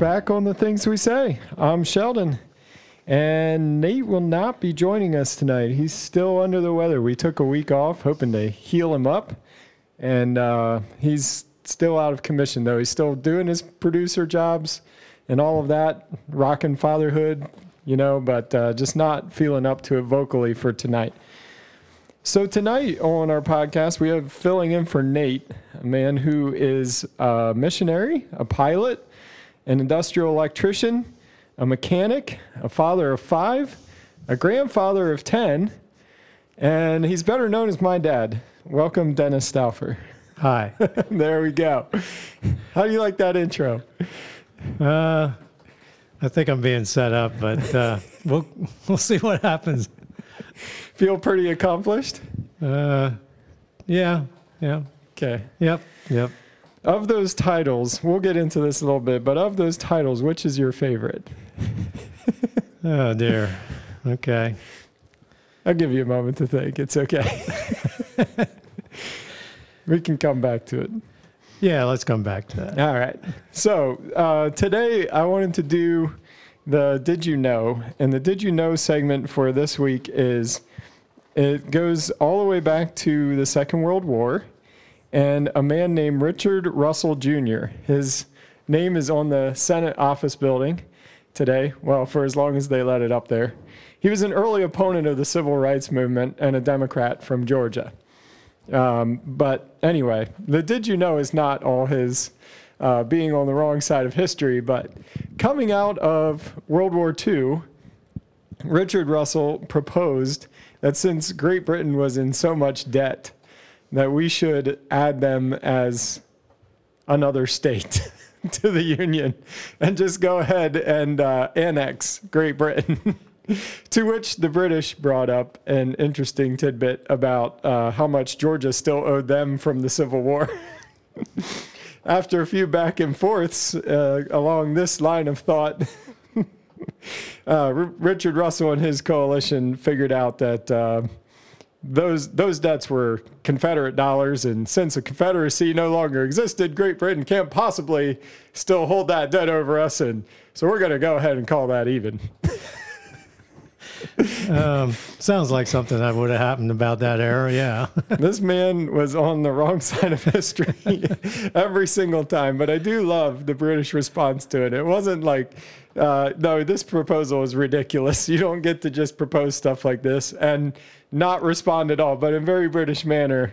Back on the things we say. I'm Sheldon. And Nate will not be joining us tonight. He's still under the weather. We took a week off, hoping to heal him up. And uh, he's still out of commission, though. He's still doing his producer jobs and all of that, rocking fatherhood, you know, but uh, just not feeling up to it vocally for tonight. So, tonight on our podcast, we have filling in for Nate, a man who is a missionary, a pilot, an industrial electrician, a mechanic, a father of five, a grandfather of 10, and he's better known as my dad. Welcome, Dennis Stauffer. Hi. there we go. How do you like that intro? Uh, I think I'm being set up, but uh, we'll we'll see what happens. Feel pretty accomplished? Uh, yeah, yeah, Okay. yep, yep. Of those titles, we'll get into this a little bit, but of those titles, which is your favorite? Oh dear. Okay. I'll give you a moment to think. It's okay. we can come back to it. Yeah, let's come back to that. All right. So uh, today I wanted to do the Did You Know? And the Did You Know segment for this week is it goes all the way back to the Second World War and a man named Richard Russell Jr. His name is on the Senate office building today. Well, for as long as they let it up there. He was an early opponent of the civil rights movement and a Democrat from Georgia. Um, but anyway, the did you know is not all his uh, being on the wrong side of history, but coming out of World War II, Richard Russell proposed that since Great Britain was in so much debt, that we should add them as another state to the Union and just go ahead and uh, annex Great Britain. to which the British brought up an interesting tidbit about uh, how much Georgia still owed them from the Civil War. After a few back and forths uh, along this line of thought, uh, R- Richard Russell and his coalition figured out that uh, those those debts were Confederate dollars, and since the Confederacy no longer existed, Great Britain can't possibly still hold that debt over us, and so we're going to go ahead and call that even. Um, sounds like something that would have happened about that era. Yeah. this man was on the wrong side of history every single time. But I do love the British response to it. It wasn't like, uh, no, this proposal is ridiculous. You don't get to just propose stuff like this and not respond at all, but in very British manner.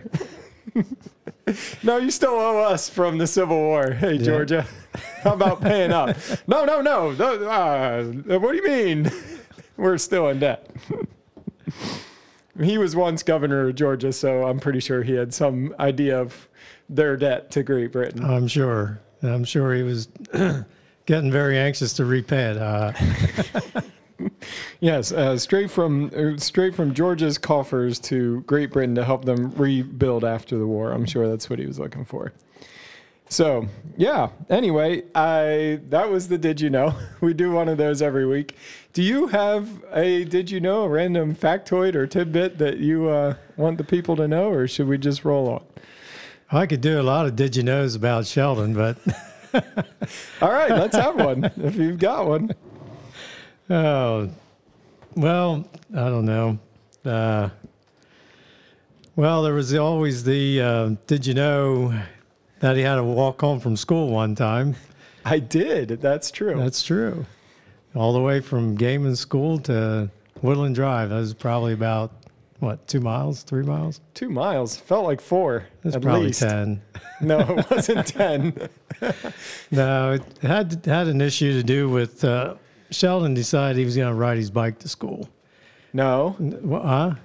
no, you still owe us from the Civil War. Hey, Georgia, how about paying up? no, no, no. no uh, what do you mean? We're still in debt. he was once governor of Georgia, so I'm pretty sure he had some idea of their debt to Great Britain. I'm sure. I'm sure he was getting very anxious to repay it. Uh, Yes, uh, straight from uh, straight from Georgia's coffers to Great Britain to help them rebuild after the war. I'm sure that's what he was looking for. So yeah. Anyway, I that was the did you know? We do one of those every week. Do you have a did you know a random factoid or tidbit that you uh, want the people to know, or should we just roll on? I could do a lot of did you knows about Sheldon, but All right, let's have one if you've got one. Oh, well, I don't know. Uh, well, there was always the. Uh, did you know that he had to walk home from school one time? I did. That's true. That's true. All the way from Gaiman School to Woodland Drive. That was probably about what two miles, three miles. Two miles. Felt like four. At probably least. ten. No, it wasn't ten. No, it had had an issue to do with uh, Sheldon decided he was going to ride his bike to school, No?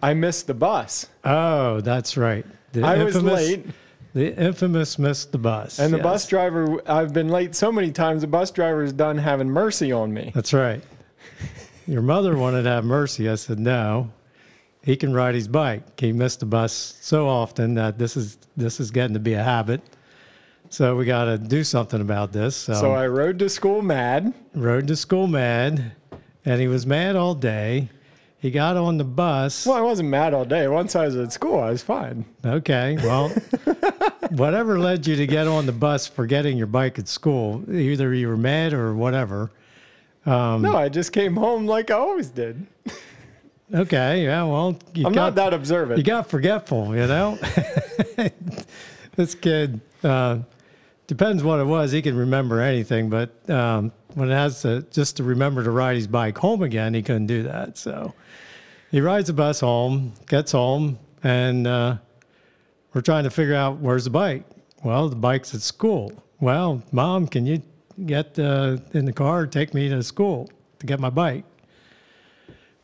I missed the bus. Oh, that's right. The I was late, The infamous missed the bus. and the yes. bus driver. I've been late so many times. The bus driver driver's done having mercy on me. That's right. Your mother wanted to have mercy. I said no. He can ride his bike. He missed the bus so often that this is this is getting to be a habit. So we got to do something about this. So, So I rode to school mad. rode to school mad, and he was mad all day. He got on the bus. Well, I wasn't mad all day. Once I was at school, I was fine. Okay, well, whatever led you to get on the bus forgetting your bike at school, either you were mad or whatever. Um, no, I just came home like I always did. Okay, yeah, well, you I'm got not that observant. you got forgetful, you know. this kid uh, depends what it was. He can remember anything, but um, when it has to just to remember to ride his bike home again, he couldn't do that. So he rides the bus home, gets home, and uh, we're trying to figure out where's the bike. Well, the bike's at school. Well, mom, can you get uh, in the car, take me to school to get my bike?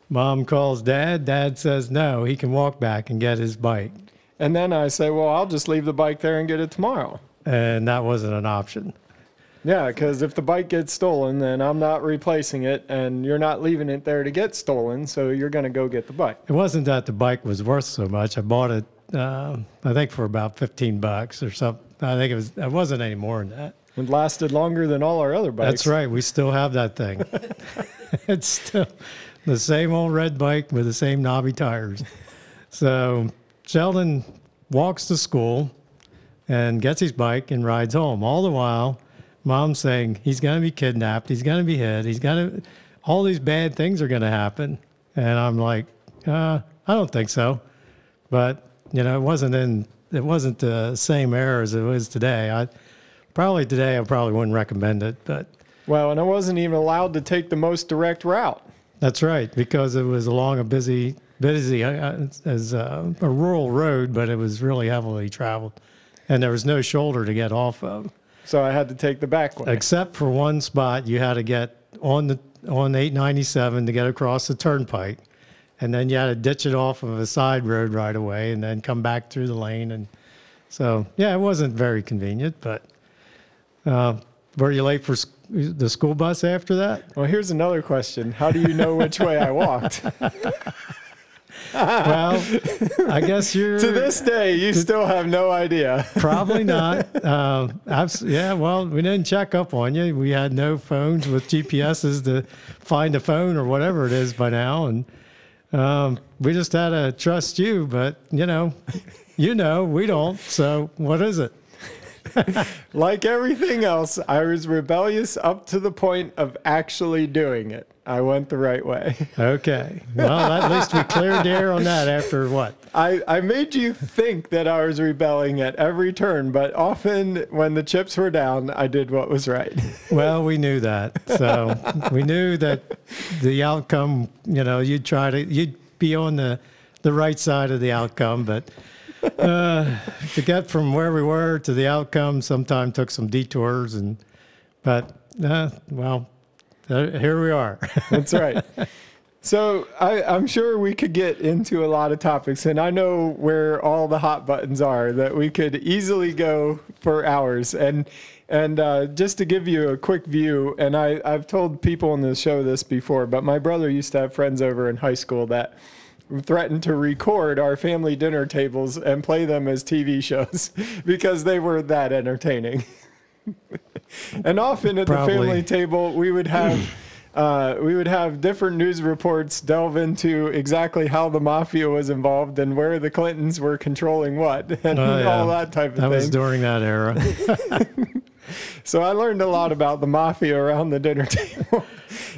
Mom calls dad. Dad says no, he can walk back and get his bike. and then I say, well, I'll just leave the bike there and get it tomorrow. And that wasn't an option. Yeah, because if the bike gets stolen, then I'm not replacing it, and you're not leaving it there to get stolen, so you're going to go get the bike. It wasn't that the bike was worth so much. I bought it, uh, I think, for about 15 bucks or something. I think it was, it wasn't any more than that. It lasted longer than all our other bikes. That's right. We still have that thing. it's still the same old red bike with the same knobby tires. So Sheldon walks to school and gets his bike and rides home. All the while, mom's saying he's going to be kidnapped. He's going to be hit. He's going to, all these bad things are going to happen. And I'm like, uh, I don't think so. But, you know, it wasn't in, it wasn't the same era as it was today. I, Probably today, I probably wouldn't recommend it, but Well, and I wasn't even allowed to take the most direct route. that's right because it was along a busy, busy uh, as uh, a rural road, but it was really heavily traveled, and there was no shoulder to get off of, So I had to take the back way. except for one spot. You had to get on the on 897 to get across the turnpike, and then you had to ditch it off of a side road right away, and then come back through the lane, and so yeah, it wasn't very convenient, but. Uh, were you late for the school bus after that? Well, here's another question. How do you know which way I walked? Well, I guess you're to this day, you still have no idea. probably not. Abs- yeah, well, we didn't check up on you. We had no phones with GPSs to find a phone or whatever it is by now, and um, we just had to trust you. But you know, you know, we don't. So what is it? Like everything else, I was rebellious up to the point of actually doing it. I went the right way. Okay. Well, at least we cleared air on that after what? I, I made you think that I was rebelling at every turn, but often when the chips were down, I did what was right. Well, we knew that. So we knew that the outcome, you know, you'd try to, you'd be on the, the right side of the outcome, but uh, to get from where we were to the outcome sometimes took some detours and, but, uh, well, here we are. That's right. So I, I'm sure we could get into a lot of topics, and I know where all the hot buttons are that we could easily go for hours. And and uh, just to give you a quick view, and I, I've told people on the show this before, but my brother used to have friends over in high school that threatened to record our family dinner tables and play them as TV shows because they were that entertaining. and often at Probably. the family table, we would have. Uh, we would have different news reports delve into exactly how the mafia was involved and where the Clintons were controlling what and Oh, yeah. all that type of That thing. That was during that era. So I learned a lot about the mafia around the dinner table.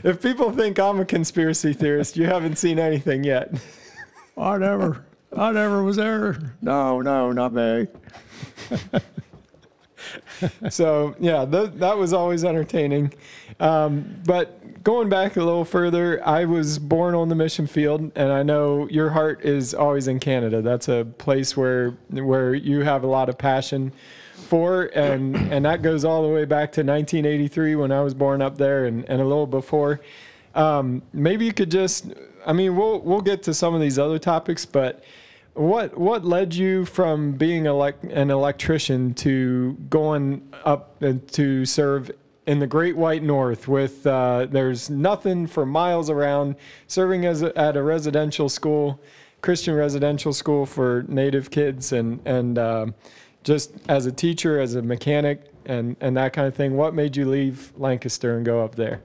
if people think I'm a conspiracy theorist, you haven't seen anything yet. I never, I never was there. No, no, not me. so yeah, th- that was always entertaining. Um, but going back a little further, I was born on the mission field, and I know your heart is always in Canada. That's a place where where you have a lot of passion for, and and that goes all the way back to 1983 when I was born up there, and, and a little before. Um, maybe you could just I mean, we'll we'll get to some of these other topics, but what what led you from being an electrician to going up and to serve in the Great White North with uh, there's nothing for miles around, serving as a, at a residential school, Christian residential school for Native kids, and and um just as a teacher, as a mechanic, and and that kind of thing. What made you leave Lancaster and go up there?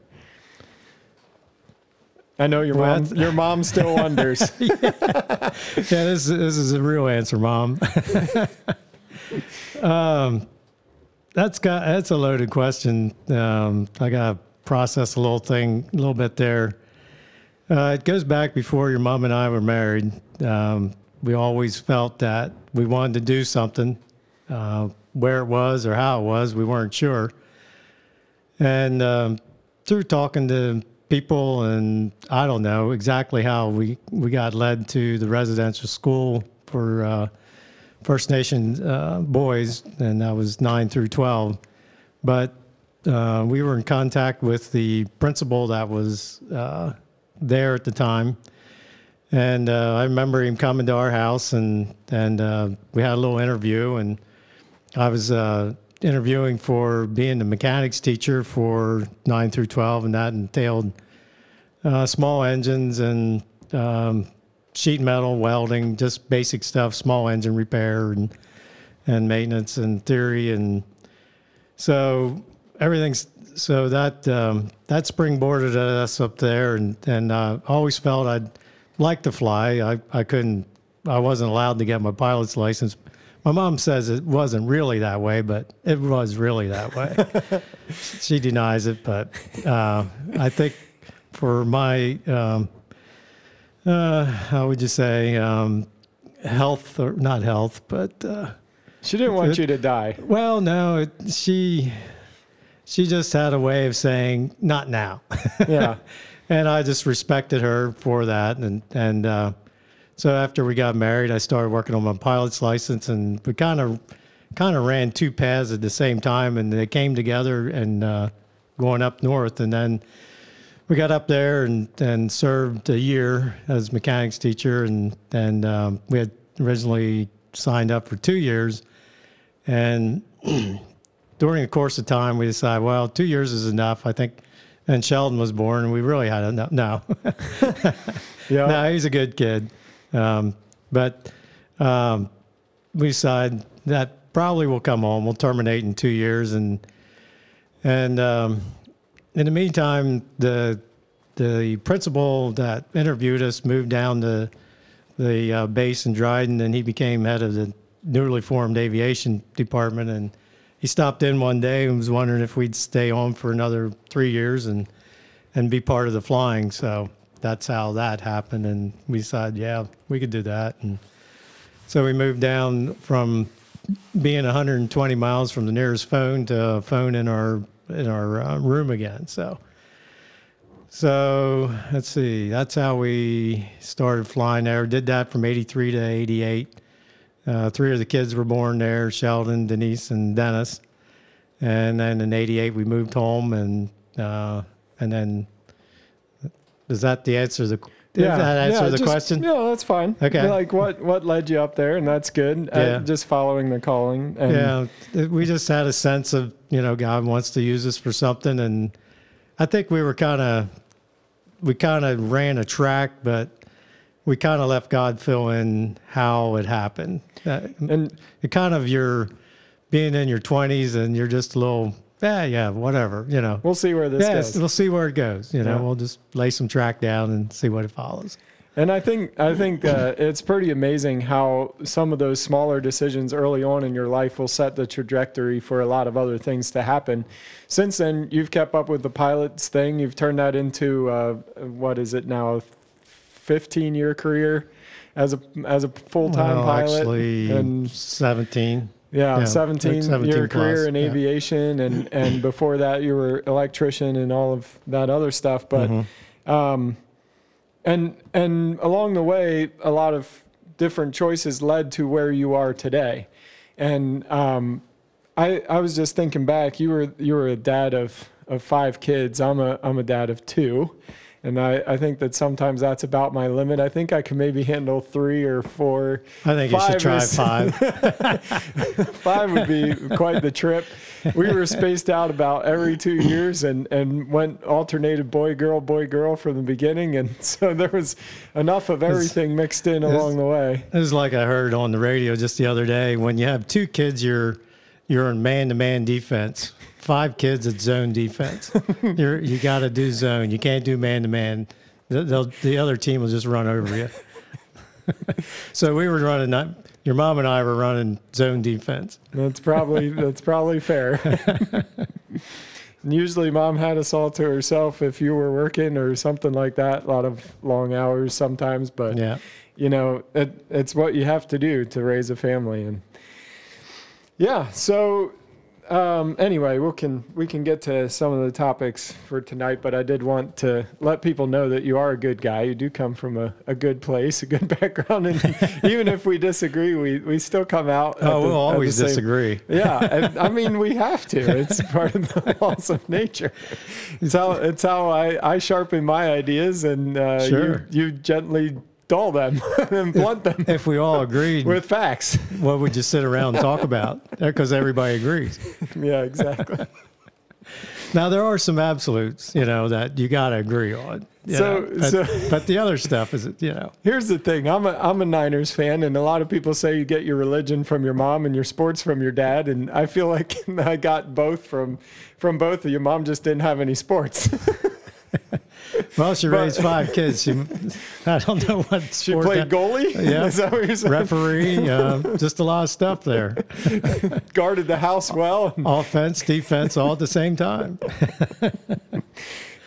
I know your mom. Your mom still wonders. yeah, this this is a real answer, mom. um, that's got that's a loaded question. Um, I got to process a little thing a little bit there. Uh, it goes back before your mom and I were married. Um, we always felt that we wanted to do something. Uh, where it was or how it was, we weren't sure. And um, through talking to people, and I don't know exactly how we, we got led to the residential school for uh, First Nation uh, boys, and that was 9 through 12. But uh, we were in contact with the principal that was uh, there at the time. And uh, I remember him coming to our house, and, and uh, we had a little interview, and I was interviewing for being the mechanics teacher for 9 through 12, and that entailed uh, small engines and um, sheet metal welding, just basic stuff, small engine repair and and maintenance and theory, and so everything's so that um, that springboarded us up there, and and uh, always felt I'd like to fly. I I couldn't, I wasn't allowed to get my pilot's license. My mom says it wasn't really that way, but it was really that way. she denies it, but uh, I think for my um, uh, how would you say um, health or not health, but uh, she didn't want you to die. well, no, it, she she just had a way of saying not now, Yeah. and I just respected her for that. And and uh, so after we got married, I started working on my pilot's license, and we kind of kind of ran two paths at the same time, and they came together and uh, going up north, and then we got up there and, and served a year as mechanics teacher, and and um, we had originally signed up for two years, and during the course of time, we decided, well, two years is enough. I think. And Sheldon was born, and we really had enough. No, Yeah. no, he's a good kid. Um, but um, we decided that probably will come home. We'll terminate in two years, and and um, in the meantime, the the principal that interviewed us moved down to the uh, base in Dryden, and he became head of the newly formed aviation department. And he stopped in one day and was wondering if we'd stay on for another three years and and be part of the flying. So that's how that happened. And we decided, yeah, we could do that. And so we moved down from being 120 miles from the nearest phone to a phone in our in our uh, room again. So, so let's see. That's how we started flying there. Did that from 83 to 88. Uh, three of the kids were born there: Sheldon, Denise, and Dennis. And then in '88 we moved home, and uh, and then is that the answer? The Yeah. That answer yeah, the just- question? Yeah, that's fine. Okay. Like what what led you up there, and that's good. Uh, Yeah. just following the calling. And yeah, we just had a sense of you know God wants to use us for something, and I think we were kind of we kind of ran a track, but we kind of left God fill in how it happened. Uh, And it kind of you're being in your twenties and you're just a little yeah yeah whatever you know. we'll see where this Yes, goes. we'll see where it goes. You know, Yeah. we'll just lay some track down and see what it follows. And I think I think uh, it's pretty amazing how some of those smaller decisions early on in your life will set the trajectory for a lot of other things to happen. Since then, you've kept up with the pilots thing. You've turned that into uh, what is it now, a 15 year career as a as a full time Well, pilot. actually, and seventeen. Yeah, yeah, 17, like 17 year plus, career in yeah. aviation, and and before that you were electrician and all of that other stuff. But Mhm. um, and and along the way, a lot of different choices led to where you are today. And um, I I was just thinking back. You were you were a dad of of five kids. I'm a I'm a dad of two, and I, I think that sometimes that's about my limit. I think I can maybe handle three or four. I think you should try is- five. Five would be quite the trip. We were spaced out about every two years and, and went alternated boy, girl, boy, girl from the beginning. And so there was enough of everything mixed in along the way. It was like I heard on the radio just the other day. When you have two kids, you're you're in man-to-man defense. Five kids, at zone defense. you're you got to do zone. You can't do man-to-man. The, the other team will just run over you. so we were running. Not, your mom and I were running zone defense. That's probably that's probably fair. And Usually, mom had us all to herself if you were working or something like that. A lot of long hours sometimes, but Yeah. you know, it, it's what you have to do to raise a family. And yeah, so um, anyway, we can we can get to some of the topics for tonight. But I did want to let people know that you are a good guy. You do come from a, a good place, a good background, and even if we disagree, we, we still come out. Oh, the- we'll always same- disagree. yeah, and, I mean we have to. It's part of the laws of nature. It's how it's how I, I sharpen my ideas, and uh, Sure. you you gently dull them and blunt them If we all agreed, with facts. what would you sit around and talk about? Uh, because everybody agrees. Yeah, exactly. Now there are some absolutes, you know, that you got to agree on. So- know, but, so- but the other stuff is, you know, Here's the thing. I'm a I'm a Niners fan, and a lot of people say you get your religion from your mom and your sports from your dad, and I feel like I got both from from both of you. Mom just didn't have any sports. Well, she But- raised five kids. She, I don't know what She played that- goalie. Yeah. Is that what you're saying? referee, uh, just a lot of stuff there. Guarded the house well. Offense, defense, all at the same time.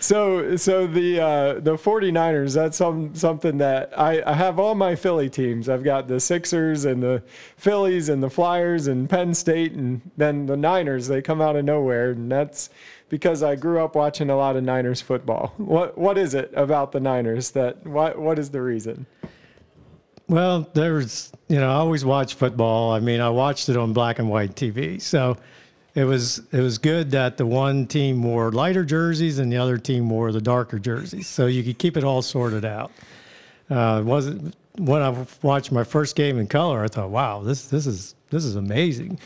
So so the uh, the 49ers, that's some something that I, I have all my Philly teams. I've got the Sixers and the Phillies and the Flyers and Penn State and then the Niners, they come out of nowhere and that's because I grew up watching a lot of Niners football. What what is it about the Niners that what what is the reason? Well, there's, you know, I always watch football. I mean, I watched it on black and white TV. So it was it was good that the one team wore lighter jerseys and the other team wore the darker jerseys. So you could keep it all sorted out. Uh, wasn't when I watched my first game in color, I thought, wow, this this is this is amazing.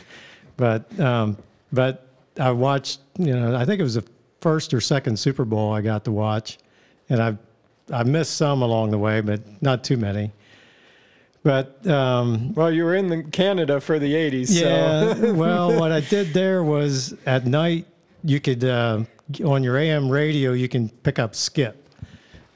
But um, but I watched, you know, I think it was the first or second Super Bowl I got to watch, and I I missed some along the way, but not too many. But um, Well, you were in the Canada for the 80s, yeah, so well, what I did there was at night you could uh, on your AM radio you can pick up skip,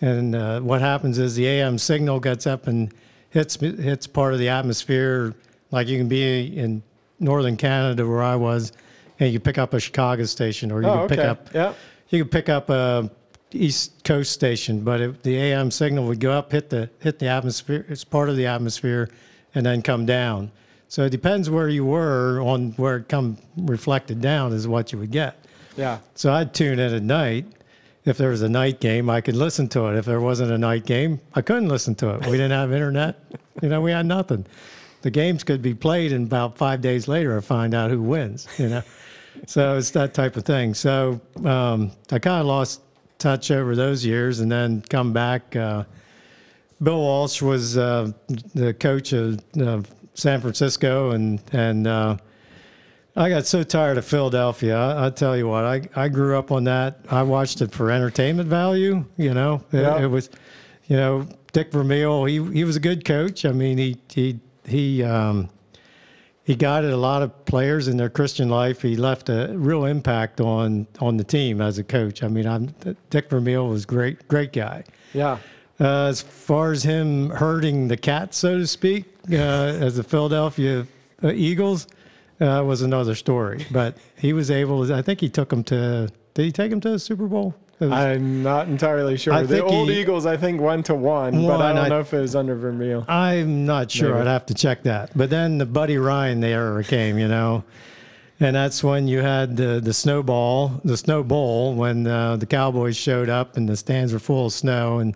and uh, what happens is the AM signal gets up and hits hits part of the atmosphere. Like you can be in northern Canada where I was, and you pick up a Chicago station, or you Oh, can pick okay. up Yeah. you could pick up a East Coast station, but it, the AM signal would go up, hit the hit the atmosphere. It's part of the atmosphere, and then come down. So it depends where you were on where it come reflected down is what you would get. Yeah. So I'd tune in at night. If there was a night game, I could listen to it. If there wasn't a night game, I couldn't listen to it. We didn't have internet. You know, we had nothing. The games could be played, and about five days later, I find out who wins. You know, so it's that type of thing. So um, I kind of lost touch over those years, and then come back. Uh, Bill Walsh was uh, the coach of uh, San Francisco, and and uh, I got so tired of Philadelphia. I, I tell you what, I, I grew up on that. I watched it for entertainment value. You know, it, Yeah. it was, you know, Dick Vermeil. He he was a good coach. I mean, he he he um, he guided a lot of players in their Christian life. He left a real impact on on the team as a coach. I mean, I'm, Dick Vermeil was great, great guy. Yeah. Uh, as far as him hurting the cat, so to speak, uh, as the Philadelphia uh, Eagles, uh, was another story. But he was able. To, I think he took him to. Did he take him to the Super Bowl? I'm not entirely sure. I the old he- Eagles, I think, went to one, but I don't I- know if it was under Vermeil. I'm not sure. Maybe. I'd have to check that. But then the Buddy Ryan era came, you know, and that's when you had the the snowball, the snow bowl, when uh, the Cowboys showed up and the stands were full of snow and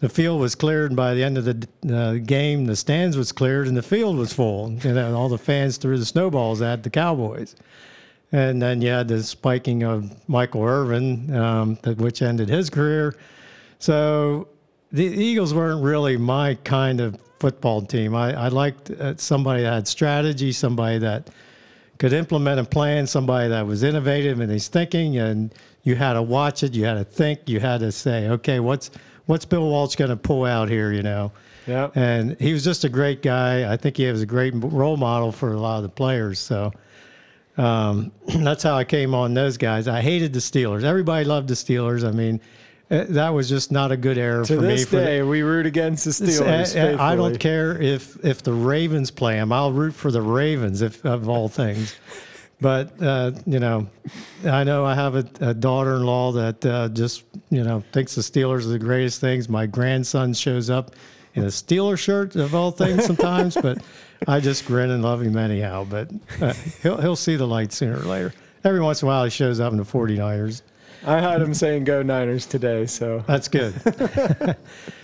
the field was cleared. And By the end of the uh, game, the stands was cleared and the field was full. and know, all the fans threw the snowballs at the Cowboys. And then you had the spiking of Michael Irvin, um, which ended his career. So the Eagles weren't really my kind of football team. I, I liked uh, somebody that had strategy, somebody that could implement a plan, somebody that was innovative in his thinking, and you had to watch it, you had to think, you had to say, okay, what's what's Bill Walsh going to pull out here, you know? Yeah. And he was just a great guy. I think he was a great role model for a lot of the players. So um, that's how I came on those guys. I hated the Steelers. Everybody loved the Steelers. I mean, uh, that was just not a good era To for me. this for the- day, we root against the Steelers. I- I, I don't care if if the Ravens play them. I'll root for the Ravens if of all things. But uh, you know, I know I have a, a daughter-in-law that uh, just you know thinks the Steelers are the greatest things. My grandson shows up in a Steeler shirt of all things sometimes, but I just grin and love him anyhow. But uh, he'll he'll see the light sooner or later. Every once in a while, he shows up in the 49ers. I had him saying "Go Niners" today, so That's good.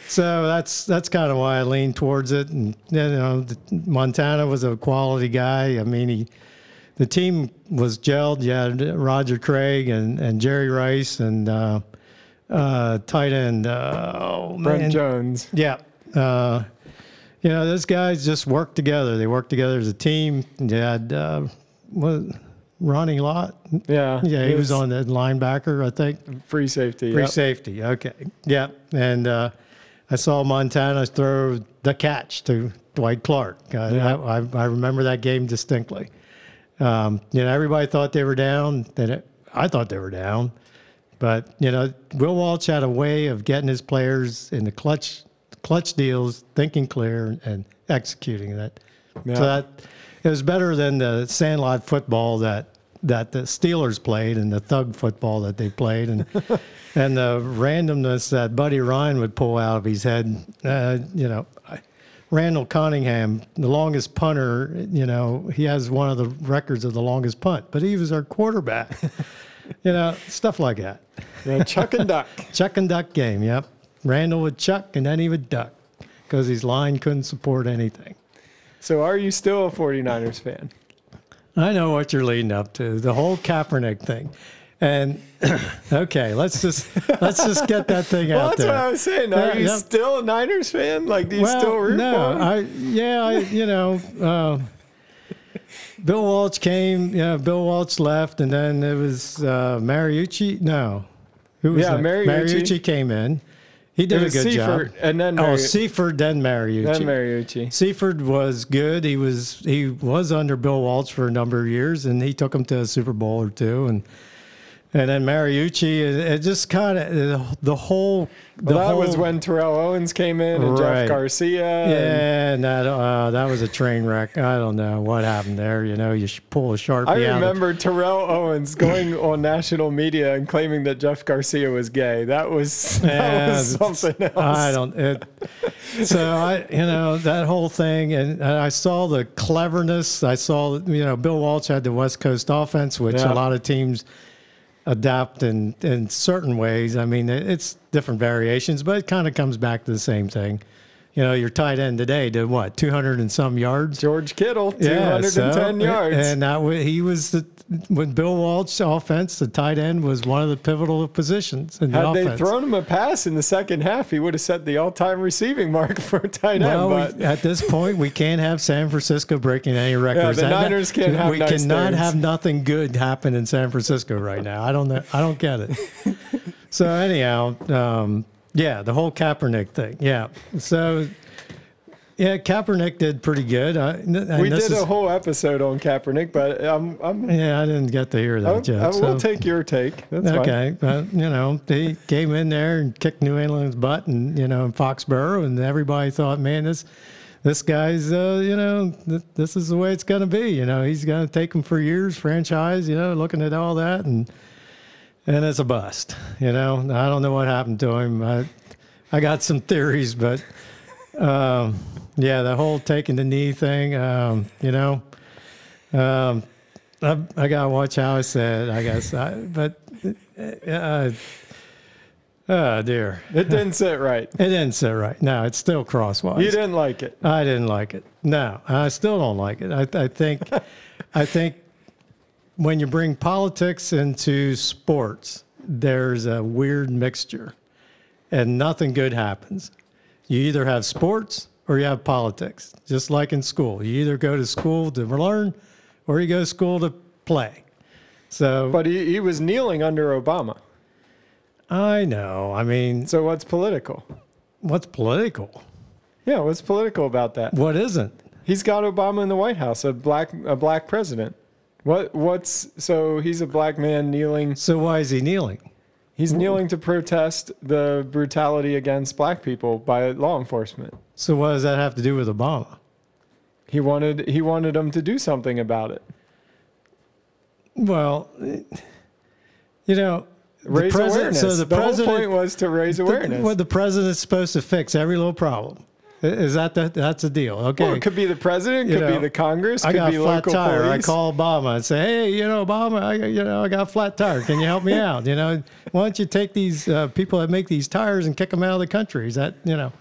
so that's that's kind of why I lean towards it. And you know, Montana was a quality guy. I mean, he the team was gelled. You had Roger Craig and, and Jerry Rice and uh, uh, tight end. Uh, oh Brent Jones. yeah. Uh, you know, those guys just worked together. They worked together as a team. You had uh, what, Ronnie Lott. Yeah, Yeah, he was on the linebacker, I think. free safety. Free yep. safety. Okay. Yeah. And uh, I saw Montana throw the catch to Dwight Clark. Uh, Yeah. I, I, I remember that game distinctly. Um, you know, everybody thought they were down. Then I thought they were down. But, you know, Bill Walsh had a way of getting his players in the clutch clutch deals, thinking clear and executing that. Yeah. So that it was better than the sandlot football that that the Steelers played and the thug football that they played and and the randomness that Buddy Ryan would pull out of his head. Uh, you know, Randall Cunningham, the longest punter. You know, he has one of the records of the longest punt, but he was our quarterback. you know, stuff like that. Yeah, Chuck and Duck. Chuck and duck game. Yep. Randall would chuck and then he would duck because his line couldn't support anything. So, are you still a 49ers fan? I know what you're leading up to the whole Kaepernick thing, and okay, let's just let's just get that thing Well, out that's there. what I was saying. Are Yeah, you yeah. still a Niners fan? Like, do you well, still root no, for 'em? I yeah, I you know, uh, Bill Walsh came. Yeah, Bill Walsh left, and then it was uh, Mariucci. No, who was Yeah, that? Mariucci. Mariucci came in. He did a good Seifert job. and then Oh, Mari- Seifert, then Mariucci. then Mariucci. Seifert was good. He was he was under Bill Walsh for a number of years, and he took him to a Super Bowl or two, and and then Mariucci. It, it just kind of the whole. The Well, that whole, was when Terrell Owens came in and Right. Jeff Garcia. and- Yeah, and that uh, that was a train wreck. I don't know what happened there. You know, you pull a sharpie I out. of- remember Terrell Owens going on national media and claiming that Jeff Garcia was gay. That was that was something else. I don't. It, so I, you know, that whole thing, and, and I saw the cleverness. I saw, you know, Bill Walsh had the West Coast offense, which Yeah. a lot of teams adapt in in certain ways. I mean, it's different variations, but it kind of comes back to the same thing. You know, your tight end today did what, two hundred and some yards. George Kittle, Yeah, 210 so- yards. And that he was the when Bill Walsh's offense, the tight end was one of the pivotal positions in the Had offense. they thrown him a pass in the second half, he would have set the all-time receiving mark for a tight end. Well, but we, at this point, we can't have San Francisco breaking any records. the That- Niners can't have We nice cannot things. have nothing good happen in San Francisco right now. I don't know. I don't get it. so anyhow, um, yeah, the whole Kaepernick thing. Yeah. So yeah, Kaepernick did pretty good. I, we did a is- whole episode on Kaepernick, but I'm, I'm Yeah, I didn't get to hear that I, joke. I will so- take your take. That's fine. Okay, but you know, they came in there and kicked New England's butt, and you know, in Foxborough, and everybody thought, man, this this guy's, uh, you know, th- this is the way it's going to be. You know, he's going to take them for years, franchise. You know, looking at all that, and and it's a bust. You know, I don't know what happened to him. I I got some theories, but um, yeah, the whole taking the knee thing. Um, you know. Um, I, I gotta watch how I said. I guess, I, but uh, oh dear, It didn't sit right. it didn't sit right. No, it's still crosswise. You didn't like it. I didn't like it. No, I still don't like it. I, I think, I think when you bring politics into sports, there's a weird mixture, and nothing good happens. You either have sports or you have politics, just like in school. You either go to school to learn or you go to school to play. So But he, he was kneeling under Obama. I know. I mean, So what's political? what's political? Yeah, what's political about that? What isn't? He's got Obama in the White House, a black a black president. What what's so he's a black man kneeling. So why is he kneeling? He's kneeling to protest the brutality against black people by law enforcement. So what does that have to do with Obama? He wanted he wanted them to do something about it. Well, you know, the Raise president- awareness. So the, the president, whole point was to raise the- awareness. what the president's supposed to fix every little problem. Is that the, that's the deal? Okay. well, it could be the president, You could be the Congress, I could got be a flat local tire. police. I call Obama and say, "Hey, you know, Obama, I, you know, I got a flat tire. Can you help me out? You know, why don't you take these uh, people that make these tires and kick them out of the country? Is that, you know,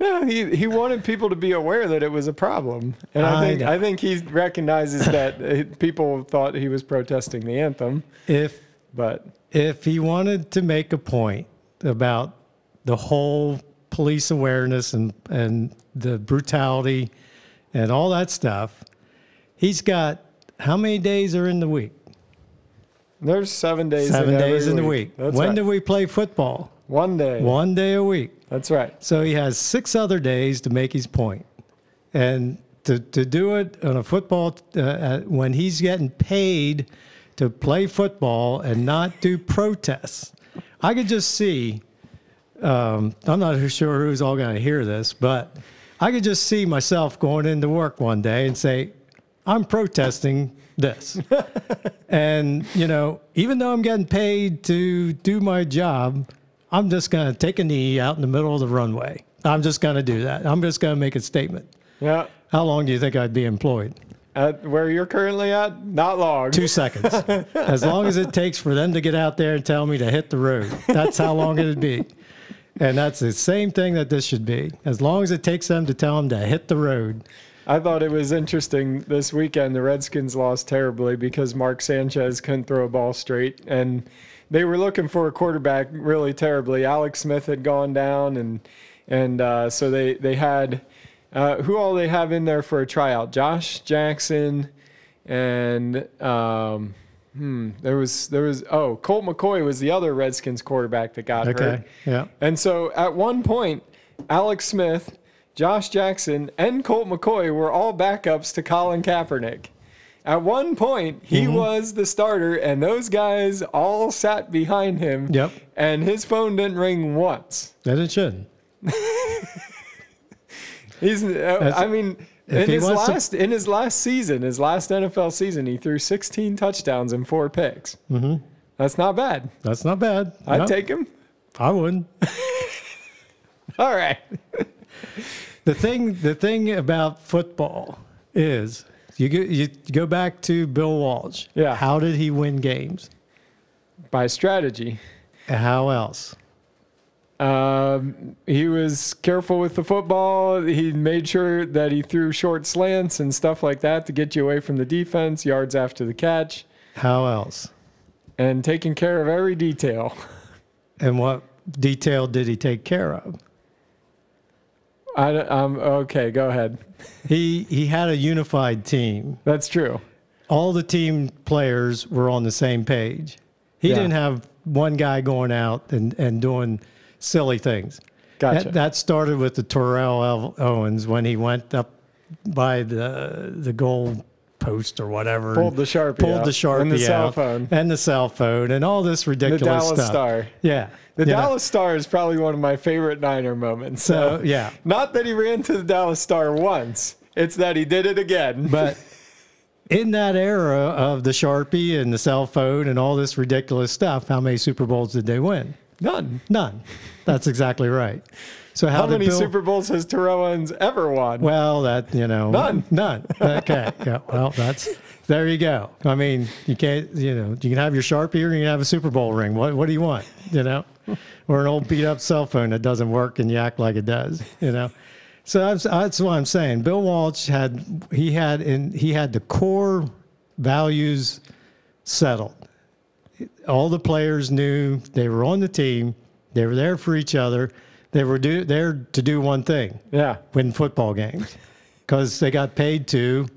No, he he wanted people to be aware that it was a problem, and I, I think know. I think he recognizes that uh, people thought he was protesting the anthem, if but if he wanted to make a point about the whole police awareness and and the brutality and all that stuff, he's got how many days are in the week? there's seven days. Seven in days in the week. That's when right. do we play football? One day. One day a week. That's right. So he has six other days to make his point. And to, to do it on a football, uh, uh, when he's getting paid to play football and not do protests, I could just see, um, I'm not sure who's all going to hear this, but I could just see myself going into work one day and say, I'm protesting this. and, you know, even though I'm getting paid to do my job, I'm just going to take a knee out in the middle of the runway. I'm just going to do that. I'm just going to make a statement. Yeah. How long do you think I'd be employed? At where you're currently at, not long. Two seconds. as long as it takes for them to get out there and tell me to hit the road. That's how long it'd be. And that's the same thing that this should be. As long as it takes them to tell them to hit the road. I thought it was interesting this weekend. The Redskins lost terribly because Mark Sanchez couldn't throw a ball straight, and they were looking for a quarterback really terribly. Alex Smith had gone down, and and uh, so they they had uh, who all they have in there for a tryout? Josh Jackson, and um, hmm, there was there was oh Colt McCoy was the other Redskins quarterback that got hurt. Okay. Yeah. And so at one point, Alex Smith, Josh Jackson, and Colt McCoy were all backups to Colin Kaepernick. At one point, he Mm-hmm. was the starter, and those guys all sat behind him. Yep. And his phone didn't ring once. That it shouldn't. He's, uh, I mean, in he his wants to- last in his last season, his last NFL season, he threw 16 touchdowns and four picks. Mm-hmm. That's not bad. That's not bad. I'd take him. I wouldn't. All right. The thing, the thing about football is you go, you go back to Bill Walsh. Yeah. How did he win games? By strategy. How else? Um, he was careful with the football. He made sure that he threw short slants and stuff like that to get you away from the defense, yards after the catch, How else? and taking care of every detail. And what detail did he take care of? I, um, okay, go ahead. He he had a unified team. That's true. All the team players were on the same page. He Yeah. didn't have one guy going out and, and doing silly things. Gotcha. That, that started with the Terrell Owens when he went up by the the goal post or whatever. Pulled the Sharpie pulled out. the sharpie And the cell phone. and the cell phone and all this ridiculous stuff. the Dallas stuff. Star. Yeah, The you know. Dallas Star is probably one of my favorite Niner moments. So yeah, Not that he ran to the Dallas Star once, it's that he did it again. but in that era of the sharpie and the cell phone and all this ridiculous stuff, how many Super Bowls did they win? None. None. That's exactly right. So how, How many Bill, Super Bowls has Terrell Owens ever won? Well, that you know, None. none. Okay, yeah. Well, that's there you go. I mean, you can't, you know, you can have your sharpie or you can have a Super Bowl ring. What what do you want? You know, or an old beat up cell phone that doesn't work and you act like it does. You know, so that's, that's what I'm saying. Bill Walsh had he had in he had the core values settled. All the players knew they were on the team. They were there for each other. They were do, there to do one thing: Yeah. win football games, because they got paid to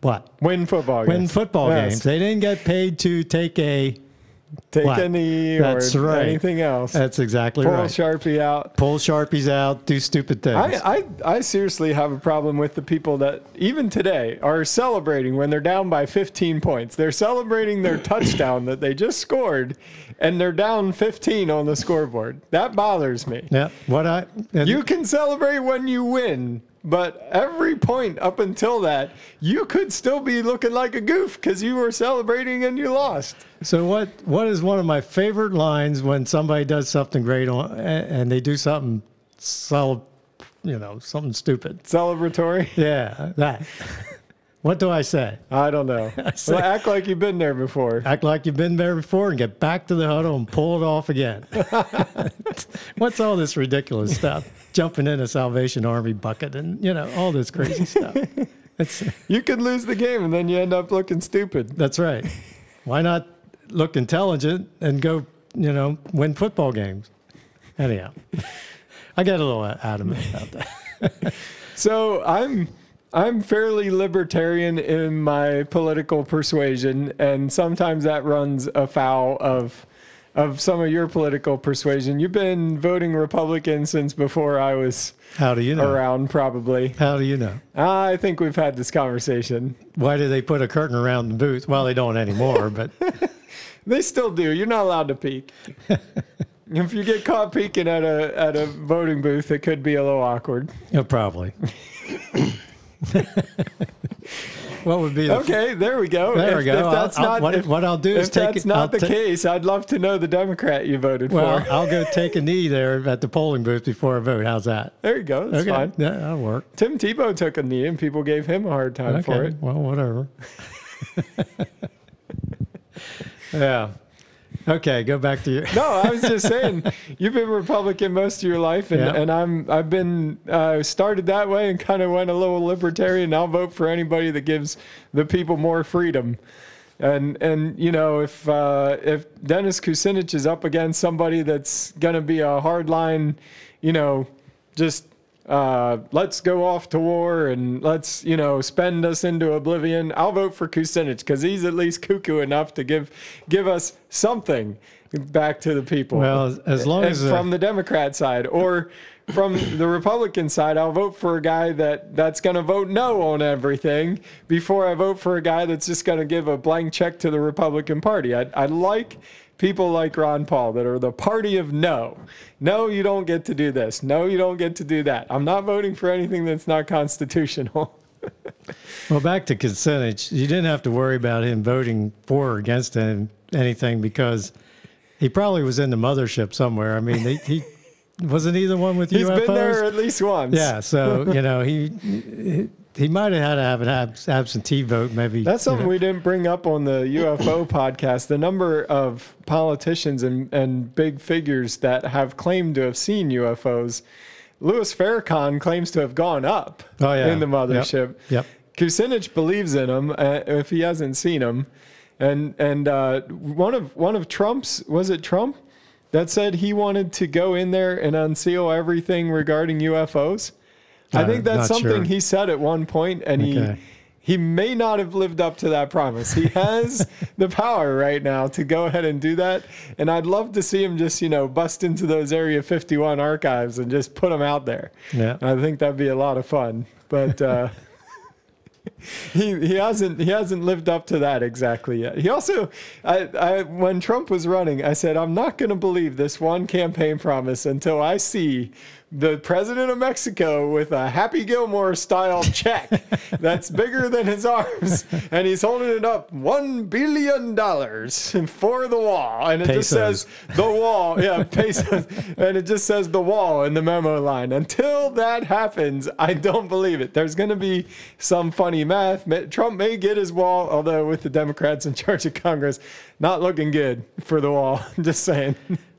what? Win football games. Win football Yes. games. They didn't get paid to take a. Take What? a knee That's or right. anything else. That's exactly right. Pull right. Sharpie out. Pull sharpies out. Do stupid things. I, I, I seriously have a problem with the people that even today are celebrating when they're down by 15 points. They're celebrating their touchdown that they just scored, and they're down 15 on the scoreboard. That bothers me. yeah. What I You can celebrate when you win, but every point up until that, you could still be looking like a goof because you were celebrating and you lost. So what? What is one of my favorite lines when somebody does something great on, and they do something, solid, you know, something stupid? Celebratory? Yeah, that. What do I say? I don't know. say- well, act like you've been there before. Act like you've been there before and get back to the huddle and pull it off again. What's all this ridiculous stuff? Jumping in a Salvation Army bucket and you know all this crazy stuff. It's, You could lose the game and then you end up looking stupid. that's right. Why not look intelligent and go, you know, win football games? Anyhow, I get a little adamant about that. So I'm I'm fairly libertarian in my political persuasion, and sometimes that runs afoul of of some of your political persuasion. You've been voting Republican since before I was How do you know? around, probably. How do you know? I think we've had this conversation. Why do they put a curtain around the booth? Well, they don't anymore, but They still do. You're not allowed to peek. if you get caught peeking at a at a voting booth, it could be a little awkward. yeah, probably. what would be the Okay, there we go. There if, we go. If I'll- that's I'll- not what, if, what I'll do is if take that's not I'll the ta- case, I'd love to know the Democrat you voted Well, for. I'll go take a knee there at the polling booth before I vote. How's that? There you go. That's okay, fine. yeah, that'll work. Tim Tebow took a knee and people gave him a hard time for it. well, whatever. yeah. Okay, go back to your. No, I was just saying you've been Republican most of your life, and, Yeah. and I'm I've been uh, started that way and kind of went a little libertarian. I'll vote for anybody that gives the people more freedom. And and you know if uh, if Dennis Kucinich is up against somebody that's gonna be a hardline, you know, just uh, let's go off to war and let's you know spend us into oblivion. I'll vote for Kucinich because he's at least cuckoo enough to give give us something back to the people. Well, as long as, uh, from the Democrat side or from the Republican side, I'll vote for a guy that that's going to vote no on everything before I vote for a guy that's just going to give a blank check to the Republican Party. I, I like people like Ron Paul that are the party of no. No, you don't get to do this. No, you don't get to do that. I'm not voting for anything that's not constitutional. Well, back to Kucinich, you didn't have to worry about him voting for or against him, anything because he probably was in the mothership somewhere. I mean, he, he wasn't he the one with He's UFOs? He's been there at least once. Yeah, so you know he he, might have had to have an abs- absentee vote, maybe. That's you something know. we didn't bring up on the UFO podcast. The number of politicians and, and big figures that have claimed to have seen UFOs. Louis Farrakhan claims to have gone up Oh, yeah. in the mothership. Yep. Kucinich believes in them uh, if he hasn't seen them. And and uh, one of one of Trump's was it Trump that said he wanted to go in there and unseal everything regarding UFOs. I Uh, think that's something sure. he said at one point, and Okay. he he may not have lived up to that promise. He has the power right now to go ahead and do that, and I'd love to see him just you know bust into those Area 51 archives and just put them out there. Yeah. I think that'd be a lot of fun, but. Uh, he he hasn't he hasn't lived up to that exactly yet. He also I, I when Trump was running, I said I'm not going to believe this one campaign promise until I see the president of Mexico with a Happy Gilmore style check that's bigger than his arms, and he's holding it up one billion dollars for the wall, and it just says the wall, yeah, pesos, and it just says the wall in the memo line. Until that happens, I don't believe it. There's going to be some funny math. Trump may get his wall, although with the Democrats in charge of Congress, not looking good for the wall. just saying,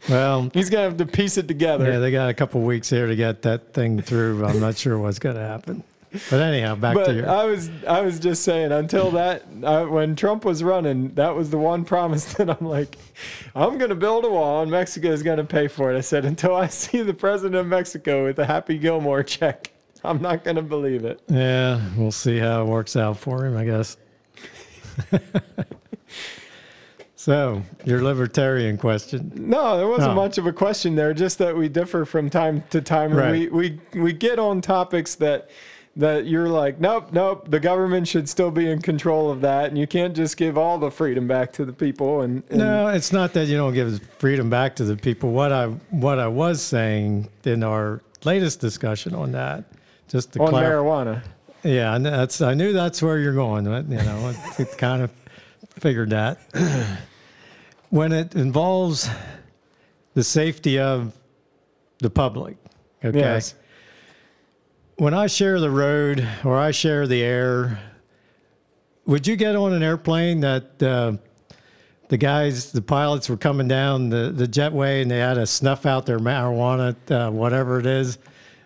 Well, he's to have to piece it together. yeah, they got a couple weeks here to get that thing through. I'm not sure what's going to happen. But anyhow, back but to your. I was I was just saying until that uh, when Trump was running, that was the one promise that I'm like, I'm gonna build a wall and Mexico is gonna pay for it. I said until I see the president of Mexico with a Happy Gilmore check, I'm not gonna believe it. yeah, we'll see how it works out for him, I guess. So, your libertarian question. No, there wasn't No. much of a question there. Just that we differ from time to time. Right. We we we get on topics that that you're like, nope, nope. The government should still be in control of that, and you can't just give all the freedom back to the people. And, and No, it's not that you don't give freedom back to the people. What I what I was saying in our latest discussion on that, just to on clarify. marijuana. Yeah, and that's I knew that's where you're going. but, You know, I kind of figured that. When it involves the safety of the public, okay. Yes. When I share the road or I share the air, would you get on an airplane that uh, the guys, the pilots were coming down the, the jetway and they had to snuff out their marijuana, uh, whatever it is,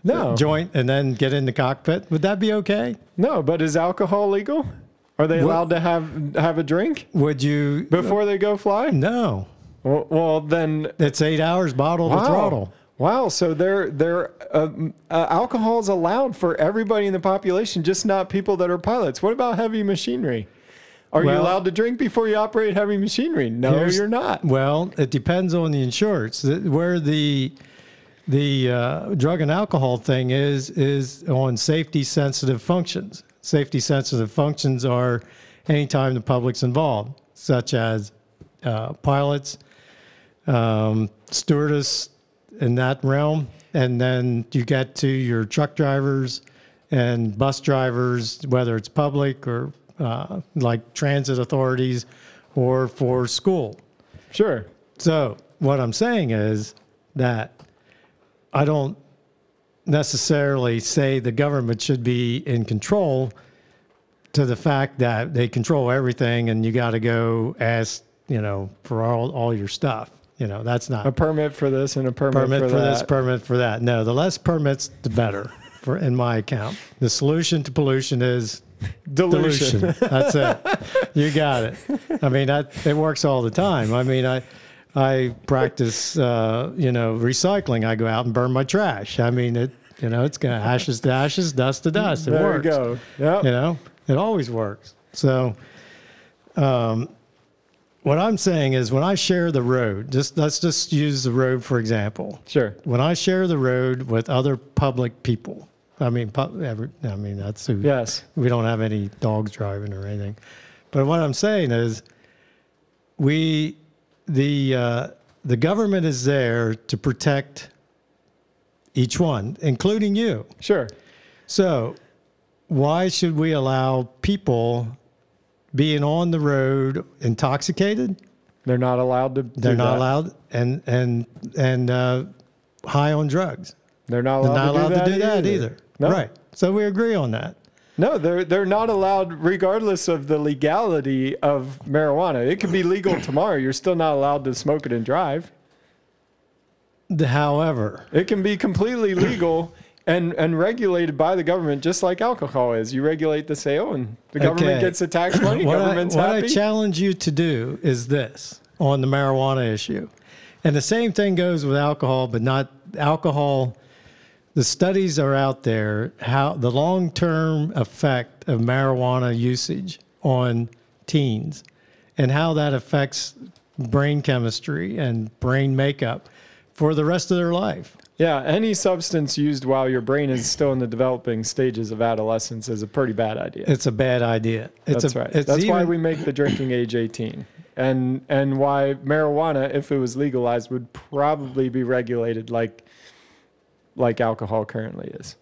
No. joint, and then get in the cockpit? Would that be okay? No, but is alcohol legal? Are they allowed to have have a drink Would you? before they go fly? No, Well, well then, it's eight hours bottle to throttle. wow. So they're they're uh, uh, alcohol is allowed for everybody in the population, just not people that are pilots. What about heavy machinery? Are you Well- allowed to drink before you operate heavy machinery? No, Here's- you're not. Well, it depends on the insurance. The- Where the the uh, drug and alcohol thing is is on safety sensitive functions. Safety sensitive functions are anytime the public's involved, such as uh, pilots, um, stewardess in that realm, and then you get to your truck drivers and bus drivers, whether it's public or uh, like transit authorities or for school. Sure. So what I'm saying is that I don't necessarily say the government should be in control to the fact that they control everything and you got to go ask, you know, for all, all your stuff. You know, that's not A permit for this and a permit, permit for, for, this, permit for that. No, the less permits, the better for in my account. The solution to pollution is Dilution. dilution. That's it. You got it. I mean, that it works all the time. I mean, I I practice, uh, you know, recycling. I go out and burn my trash. I mean, it. You know, it's gonna ashes to ashes, dust to dust. It there works. you go. Yep. You know, it always works. So, um, what I'm saying is, when I share the road, just let's just use the road for example Sure. when I share the road with other public people, I mean, pu- every, I mean that's who. Yes. We don't have any dogs driving or anything, but what I'm saying is, we, the uh, the government is there to protect each one, including you. Sure. So, why should we allow people being on the road intoxicated? They're not allowed to. They're do not that. allowed, and and and uh, high on drugs. They're not They're allowed, not allowed to, do to do that either. No. Right. So we agree on that. No, they're they're not allowed, regardless of the legality of marijuana. It could be legal tomorrow. You're still not allowed to smoke it and drive. However, It can be completely legal and and regulated by the government, just like alcohol is. You regulate the sale, and the government Okay. gets the tax money. what, I, government's what I challenge you to do is this on the marijuana issue. And the same thing goes with alcohol, but not alcohol. The studies are out there how the long term effect of marijuana usage on teens and how that affects brain chemistry and brain makeup for the rest of their life. yeah, any substance used while your brain is still in the developing stages of adolescence is a pretty bad idea. It's a bad idea. It's That's a, right. It's That's why we make the drinking age 18. And and why marijuana, if it was legalized, would probably be regulated like like alcohol currently is.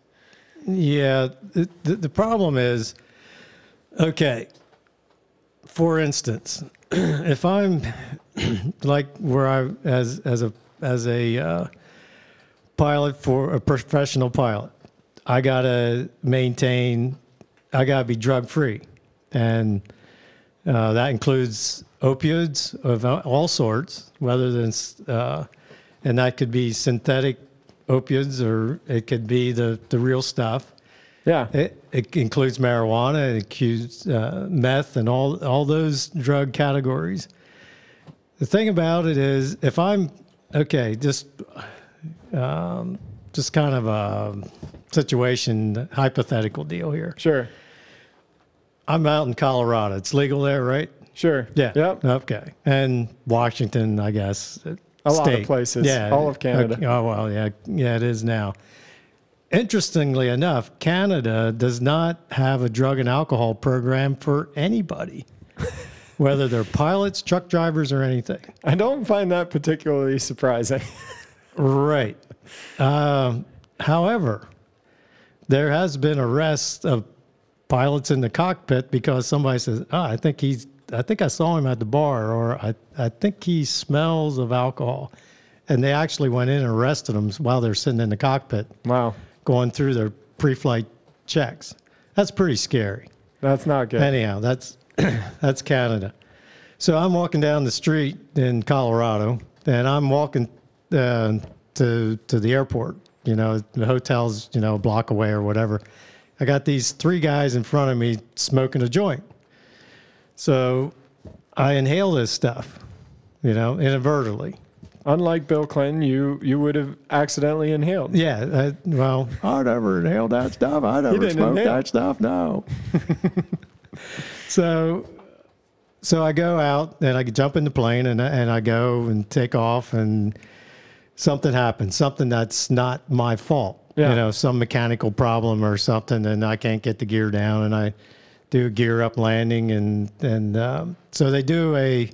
Yeah, the, the, problem is, okay, for instance, if I'm like where I as as a as a uh, pilot for a professional pilot, I gotta maintain, I gotta be drug free, and uh, that includes opioids of all sorts, whether than uh, and that could be synthetic opioids or it could be the the real stuff Yeah. It, it includes marijuana, it includes uh, meth, and all all those drug categories. The thing about it is, if I'm okay, just um, just kind of a situation, hypothetical deal here. Sure. I'm out in Colorado. It's legal there, right? Sure. Yeah. Yep. Okay. And Washington, I guess. A lot of places. Yeah. All of Canada. Okay. Oh well, yeah, yeah, it is now. Interestingly enough, Canada does not have a drug and alcohol program for anybody, whether they're pilots, truck drivers, or anything. I don't find that particularly surprising. Right. Um, however, there has been arrests of pilots in the cockpit because somebody says, "Oh, I think he's, I think I saw him at the bar," or "I, I think he smells of alcohol," and they actually went in and arrested him while they're sitting in the cockpit, wow. going through their pre-flight checks. That's pretty scary. That's not good. Anyhow, that's that's Canada. So I'm walking down the street in Colorado, and I'm walking uh, to to the airport. You know, the hotel's you know a block away or whatever. I got these three guys in front of me smoking a joint. So I inhale this stuff, you know, inadvertently. Unlike Bill Clinton, you you would have accidentally inhaled. Yeah. I, well, I never inhaled that stuff. I never didn't smoked inhale. that stuff. No. so, so I go out and I jump in the plane and I- and I go and take off and something happens, something that's not my fault. Yeah. You know, some mechanical problem or something, and I can't get the gear down, and I do gear up landing, and and um, so they do a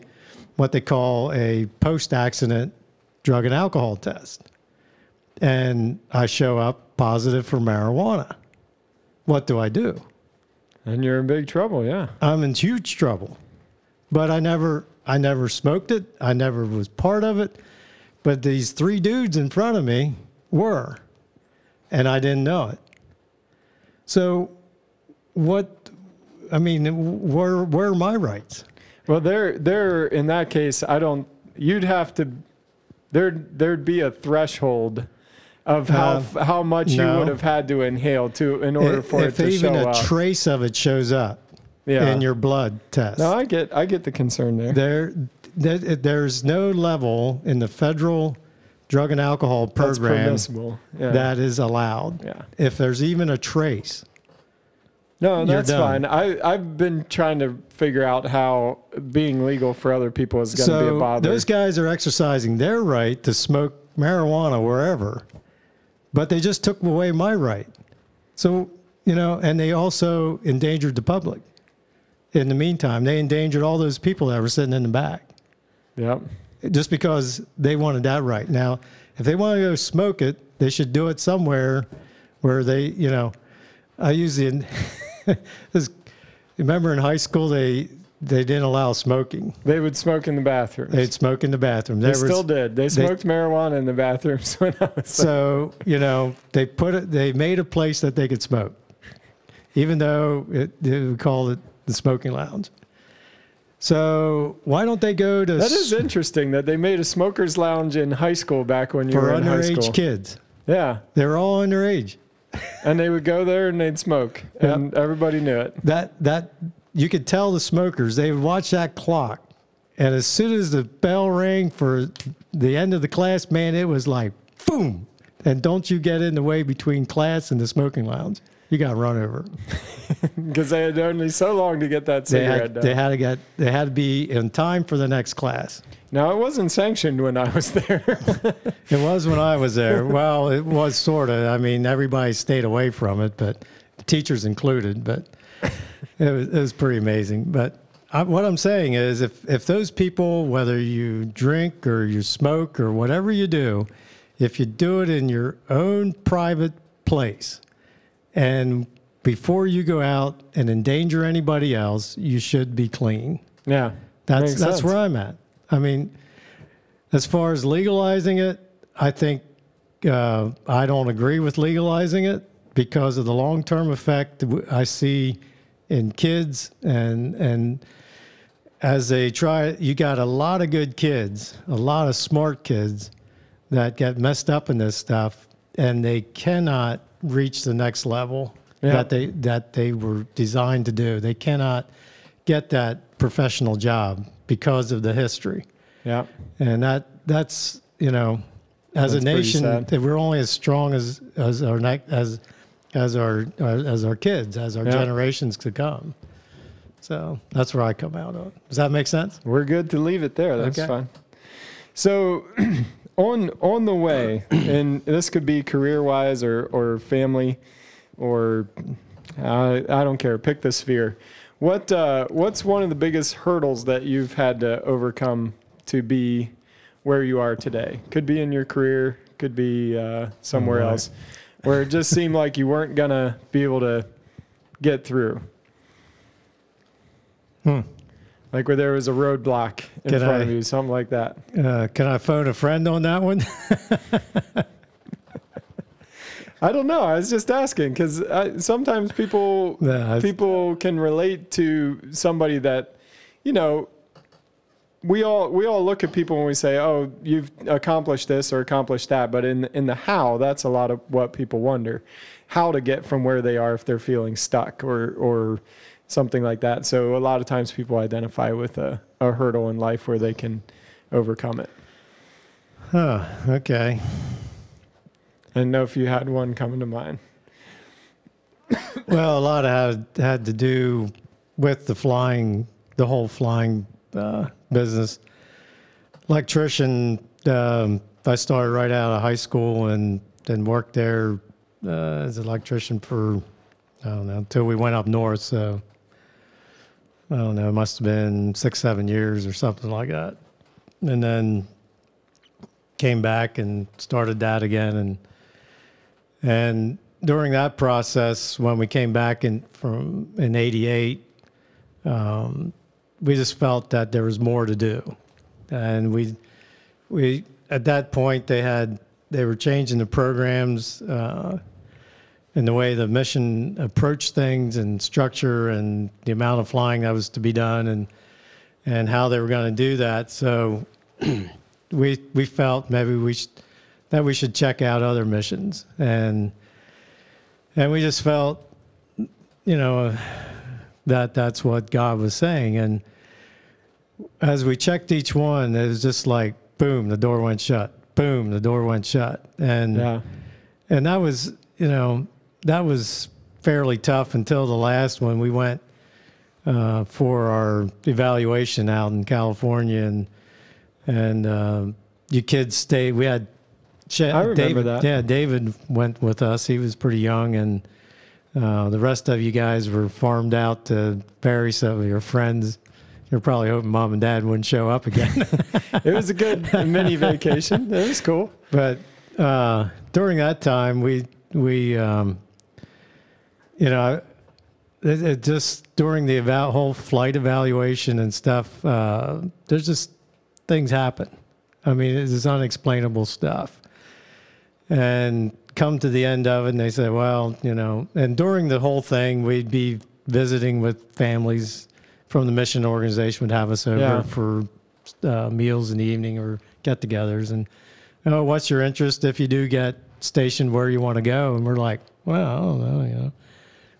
what they call a post accident drug and alcohol test and I show up positive for marijuana. What do I do? And you're in big trouble, yeah. I'm in huge trouble. But I never I never smoked it. I never was part of it. But these three dudes in front of me were. And I didn't know it. So what I mean, where where are my rights? Well, there, there. In that case, I don't. You'd have to. There, there'd be a threshold of how Uh, how much you would have had to inhale to in order for if it to even show a up. trace of it shows up yeah. in your blood test. no, I get, I get the concern there. There, there, there's no level in the federal drug and alcohol That's program permissible. Yeah. that is allowed. yeah. If there's even a trace, No, that's fine. I, I've been trying to figure out how being legal for other people is going to be a so bother. those guys are exercising their right to smoke marijuana wherever, but they just took away my right. So you know, and they also endangered the public. In the meantime, they endangered all those people that were sitting in the back. yep. just because they wanted that right. Now, if they want to go smoke it, they should do it somewhere where they, you know, I use the, this, remember in high school, they, they didn't allow smoking. They would smoke in the bathrooms. They'd smoke in the bathroom. They was- still did. They smoked marijuana in the bathrooms when I was So, you know, they put it, they made a place that they could smoke, even though it, they would call it the smoking lounge. So why don't they go to That is interesting that they made a smokers lounge in high school back when you were in high school. For underage kids? Yeah, They're all underage. And they would go there and they'd smoke, and everybody knew it. that that you could tell the smokers they would watch that clock. And as soon as the bell rang for the end of the class man it was like boom. And don't you get in the way between class and the smoking lounge you got run over Because they had only so long to get that they cigarette had, done. they had to get they had to be in time for the next class now it wasn't sanctioned when I was there. it was when i was there well it was sort of i mean everybody stayed away from it but teachers included but it was, it was pretty amazing. But I, what I'm saying is, if if those people, whether you drink or you smoke or whatever you do, if you do it in your own private place, and before you go out and endanger anybody else, you should be clean. yeah, That's that's sense. where I'm at. I mean, as far as legalizing it, I think uh, I don't agree with legalizing it because of the long term effect I see in kids and and as they try, you got a lot of good kids, a lot of smart kids that get messed up in this stuff, and they cannot reach the next level Yeah. that they that they were designed to do. They cannot get that professional job because of the history, Yeah. and that that's you know, as That's a nation, we're only as strong as as our as as our as our kids, as our Yeah. generations to come. So that's where I come out on. Does that make sense? We're good to leave it there. That's Okay. fine. So, on on the way, and this could be career wise or or family, or uh, I don't care. Pick the sphere. What uh, what's one of the biggest hurdles that you've had to overcome to be where you are today? Could be in your career. Could be uh, somewhere Right. else, where it just seemed like you weren't gonna be able to get through. Hmm. Like where there was a roadblock in Can front I- of you, something like that. Uh, can I phone a friend on that one? I don't know. I was just asking because sometimes people people can relate to somebody that, you know, we all we all look at people and we say, "Oh, you've accomplished this or accomplished that," but in in the how, that's a lot of what people wonder, how to get from where they are if they're feeling stuck or or something like that. So a lot of times people identify with a, a hurdle in life where they can overcome it. Huh, okay. I know if you had one coming to mind. Well, a lot of had had to do with the flying, the whole flying uh, business. Electrician, um, I started right out of high school and then worked there uh, as an electrician for I don't know until we went up north. So I don't know, it must have been six, seven years or something like that, and then came back and started that again. And and during that process, when we came back in from in '88, um, we just felt that there was more to do, and we we at that point they had they were changing the programs uh, and the way the mission approached things and structure and the amount of flying that was to be done and and how they were going to do that. So we we felt maybe we should, that we should check out other missions and and we just felt you know that that's what God was saying and as we checked each one it was just like boom the door went shut boom the door went shut and Yeah. and that was you know that was fairly tough until the last one we went uh, for our evaluation out in California and and uh, you kids stayed we had Ch- I remember David, that. yeah David went with us he was pretty young and uh, the rest of you guys were farmed out to bury some of your friends you're probably hoping mom and dad wouldn't show up again It was a good mini vacation. It was cool. but uh, during that time, we we um, you know it, it just during the eval- whole flight evaluation and stuff, uh, there's just things happen. I mean, it's unexplainable stuff, and come to the end of it, and they say, well, you know, and during the whole thing, we'd be visiting with families from the mission organization would have us over Yeah. for uh, meals in the evening or get-togethers, and oh, what's your interest if you do get stationed where you want to go? And we're like, well, I don't know, you know,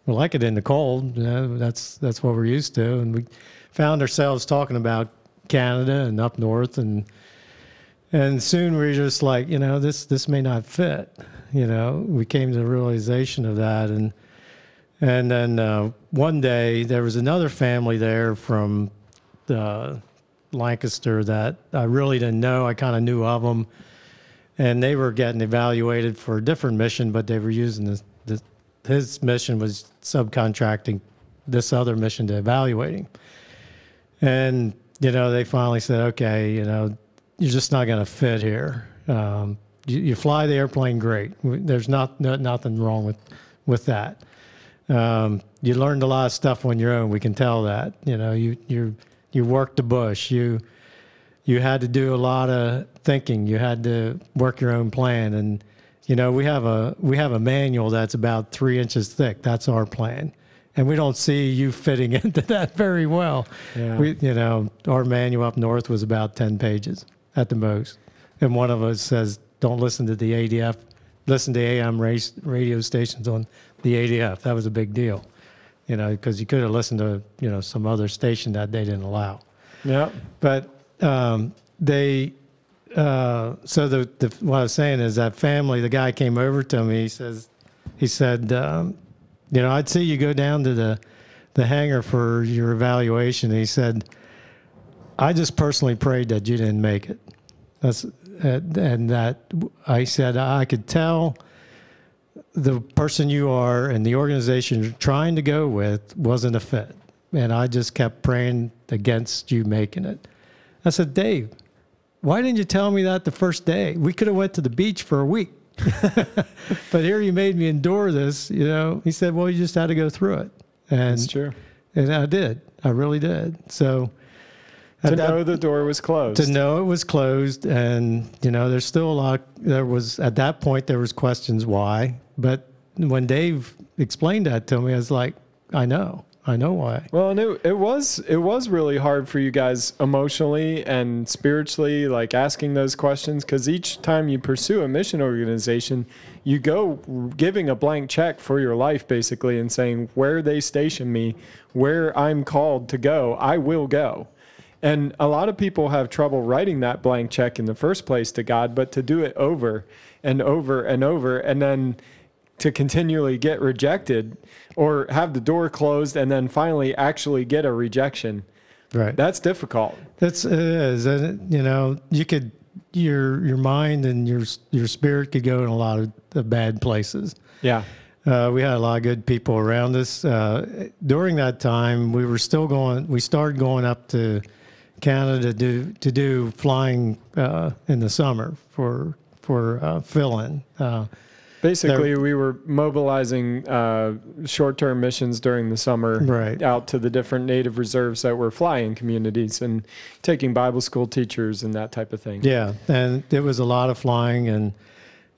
we like it in the cold. You know, that's that's what we're used to, and we found ourselves talking about Canada and up north, and and soon we are just like, you know, this this may not fit. You know, we came to the realization of that, and and then uh, one day there was another family there from Lancaster that I really didn't know. I kind of knew of them, and they were getting evaluated for a different mission, but they were using this. this his mission was subcontracting this other mission to evaluating, and you know they finally said, okay, you know, you're just not going to fit here. Um, you, you fly the airplane great. There's not no, nothing wrong with with that. Um, you learned a lot of stuff on your own. We can tell that. You know, you you you worked the bush. You you had to do a lot of thinking. You had to work your own plan. And you know, we have a we have a manual that's about three inches thick. That's our plan, and we don't see you fitting into that very well. Yeah. We, you know, our manual up north was about ten pages at the most, and one of us says, "Don't listen to the ADF. Listen to AM race, radio stations on the ADF. That was a big deal, you know, because you could have listened to you know some other station that they didn't allow. Yeah. But um, they, uh, so the, the what I was saying is that family. The guy came over to me. He says, he said, um, you know, I'd see you go down to the the hangar for your evaluation. he said, I just personally prayed that you didn't make it. That's and, and that I said I could tell the person you are and the organization you're trying to go with wasn't a fit. And I just kept praying against you making it. I said, Dave, why didn't you tell me that the first day? We could have went to the beach for a week. but here you made me endure this, you know. He said, Well, you just had to go through it. And That's true. and I did. I really did. So To know the door was closed. to know it was closed and you know there's still a lot there was at that point there was questions why but when dave explained that to me i was like i know i know why Well, and it, it was it was really hard for you guys emotionally and spiritually, like asking those questions, because each time you pursue a mission organization, you go giving a blank check for your life, basically, and saying where they station me, where I'm called to go, I will go. And a lot of people have trouble writing that blank check in the first place to God, but to do it over and over and over, and then to continually get rejected or have the door closed and then finally actually get a rejection. right That's difficult. that's it is and it- you know you could your your mind and your your spirit could go in a lot of, of bad places Yeah. Uh, we had a lot of good people around us. Uh, during that time, we were still going. We started going up to Canada to do to do flying uh, in the summer for for uh. Uh, Basically, we were mobilizing uh, short term missions during the summer Right. out to the different native reserves that were flying communities and taking Bible school teachers and that type of thing. yeah, and it was a lot of flying, and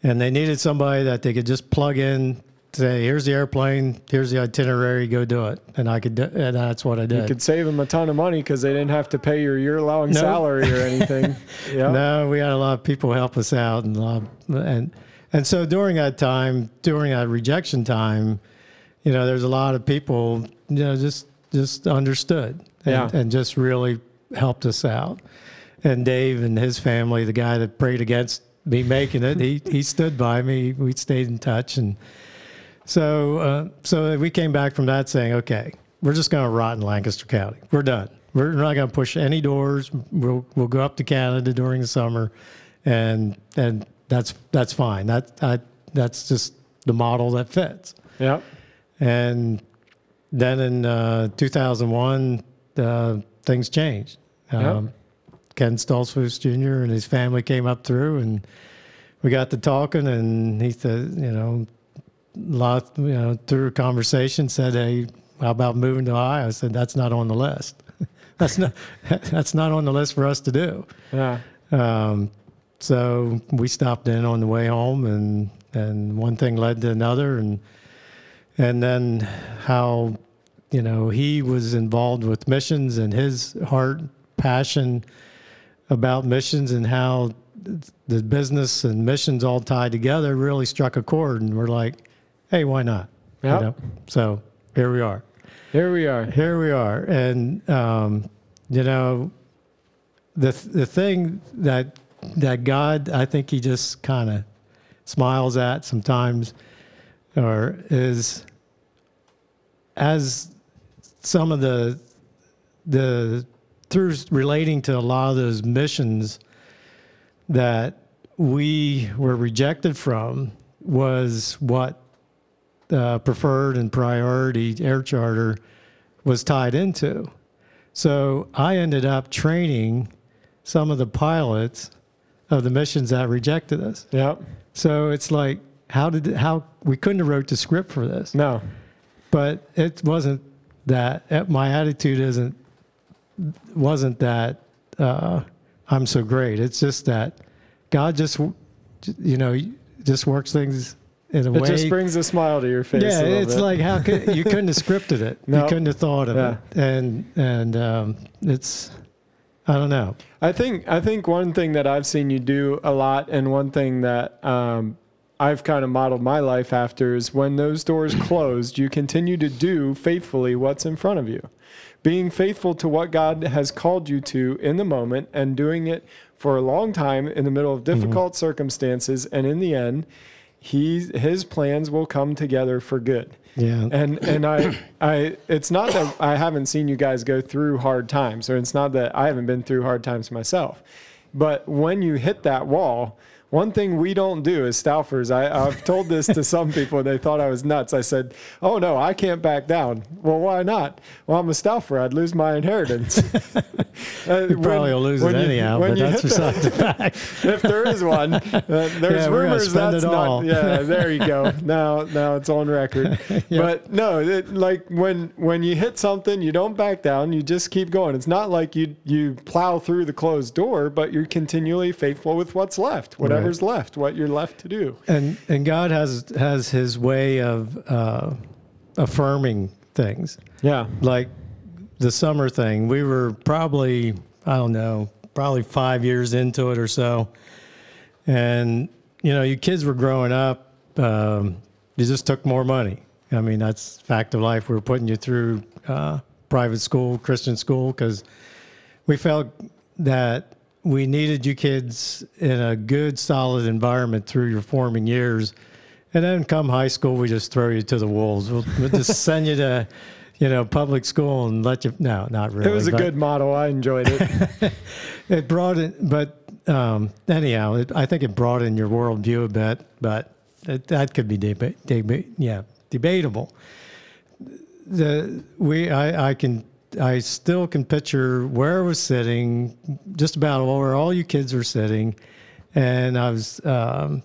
and they needed somebody that they could just plug in, say, "Here's the airplane, here's the itinerary, go do it," and I could, do, and that's what I did. You could save them a ton of money because they didn't have to pay your year long No. salary or anything. yeah. No, we had a lot of people help us out, and a lot of- and and so during that time, during that rejection time, you know, there's a lot of people, you know, just just understood, and, Yeah. and just really helped us out. And Dave and his family, the guy that prayed against me making it, he he stood by me. We stayed in touch, and so uh, so we came back from that saying, okay, we're just going to rot in Lancaster County. We're done. We're not going to push any doors. We'll we'll go up to Canada during the summer, and and that's that's fine. That that that's just the model that fits. Yeah. And then in uh, 2001, uh, things changed. Um, Ken Stoltzfus Jr. and his family came up through, and we got to talking. And he said, you know, lot, you know, through a conversation, said, "Hey, how about moving to Ohio?" I said, "That's not on the list. that's not that's not on the list for us to do." Yeah. Um, so we stopped in on the way home, and and one thing led to another, and and then how you know he was involved with missions and his heart passion about missions and how the business and missions all tied together really struck a chord, and we're like, hey, why not? Yep. So here we are Here we are. here we are and um, you know the the thing that that god i think he just kind of smiles at sometimes or is as some of the the through relating to a lot of those missions that we were rejected from was what uh, preferred and priority air charter was tied into. So I ended up training some of the pilots of the missions that rejected us. Yep. So it's like, how did how we couldn't have wrote the script for this, No. but it wasn't that my attitude isn't wasn't that uh, I'm so great. It's just that God just you know just works things in a It way. It just brings a smile to your face. yeah, a little it's bit. like how could you couldn't have scripted it? No. You couldn't have thought of Yeah. it, and and um, it's I don't know. I think I think one thing that I've seen you do a lot, and one thing that um, I've kind of modeled my life after is when those doors closed, you continue to do faithfully what's in front of you. Being faithful to what God has called you to in the moment and doing it for a long time in the middle of difficult circumstances. And in the end, he, his plans will come together for good. Yeah. And and I I it's not that I haven't seen you guys go through hard times, or it's not that I haven't been through hard times myself. But when you hit that wall, one thing we don't do as Stauffers, I, I've told this to some people, they thought I was nuts. I said, Oh no, I can't back down. Well, why not? Well, I'm a Stauffer. I'd lose my inheritance. Uh, You probably will lose it when you- anyhow, but that's beside the fact. if there is one, uh, there's Yeah, rumors that's not. Yeah, there you go. Now, now it's on record. But no, it, like when when you hit something, you don't back down. You just keep going. It's not like you you plow through the closed door, but you're continually faithful with what's left, whatever's left, what you're left to do. And and God has has His way of uh, affirming things. Yeah. Like the summer thing, we were probably I don't know, probably five years into it or so, and you know, you kids were growing up. Um, you just took more money. I mean, that's fact of life. We were putting you through uh, private school, Christian school, because we felt that we needed you kids in a good, solid environment through your forming years. And then come high school, we just throw you to the wolves. We'll, we'll just send you to, you know, public school and let you. No, not really. It was a good model. I enjoyed it. It brought it, but um, anyhow, it, I think it brought in your worldview a bit. But it, that could be deba- deba- yeah, debatable. The we I, I can I still can picture where I was sitting, just about where all you kids were sitting, and I was um,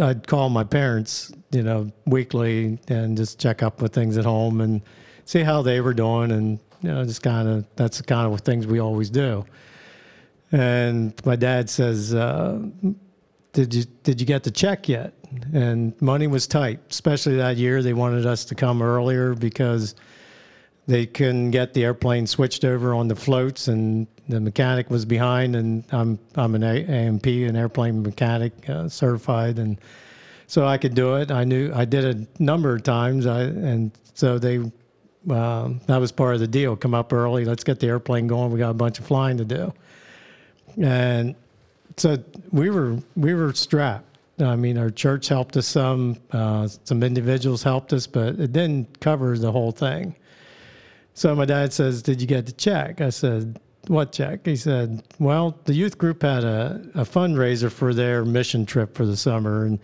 I'd call my parents, you know, weekly and just check up with things at home and see how they were doing, and you know, just kind of that's the kind of things we always do. And my dad says, uh, "Did you did you get the check yet?" And money was tight, especially that year. They wanted us to come earlier because they couldn't get the airplane switched over on the floats, and the mechanic was behind. And I'm I'm an AMP, an airplane mechanic, uh, certified, and so I could do it. I knew I did a number of times. I and so they um, that was part of the deal. Come up early. Let's get the airplane going. We got a bunch of flying to do, and so we were we were strapped. I mean, our church helped us some. Uh, some individuals helped us, but it didn't cover the whole thing. So my dad says, "Did you get the check?" I said, "What check?" He said, "Well, the youth group had a, a fundraiser for their mission trip for the summer, and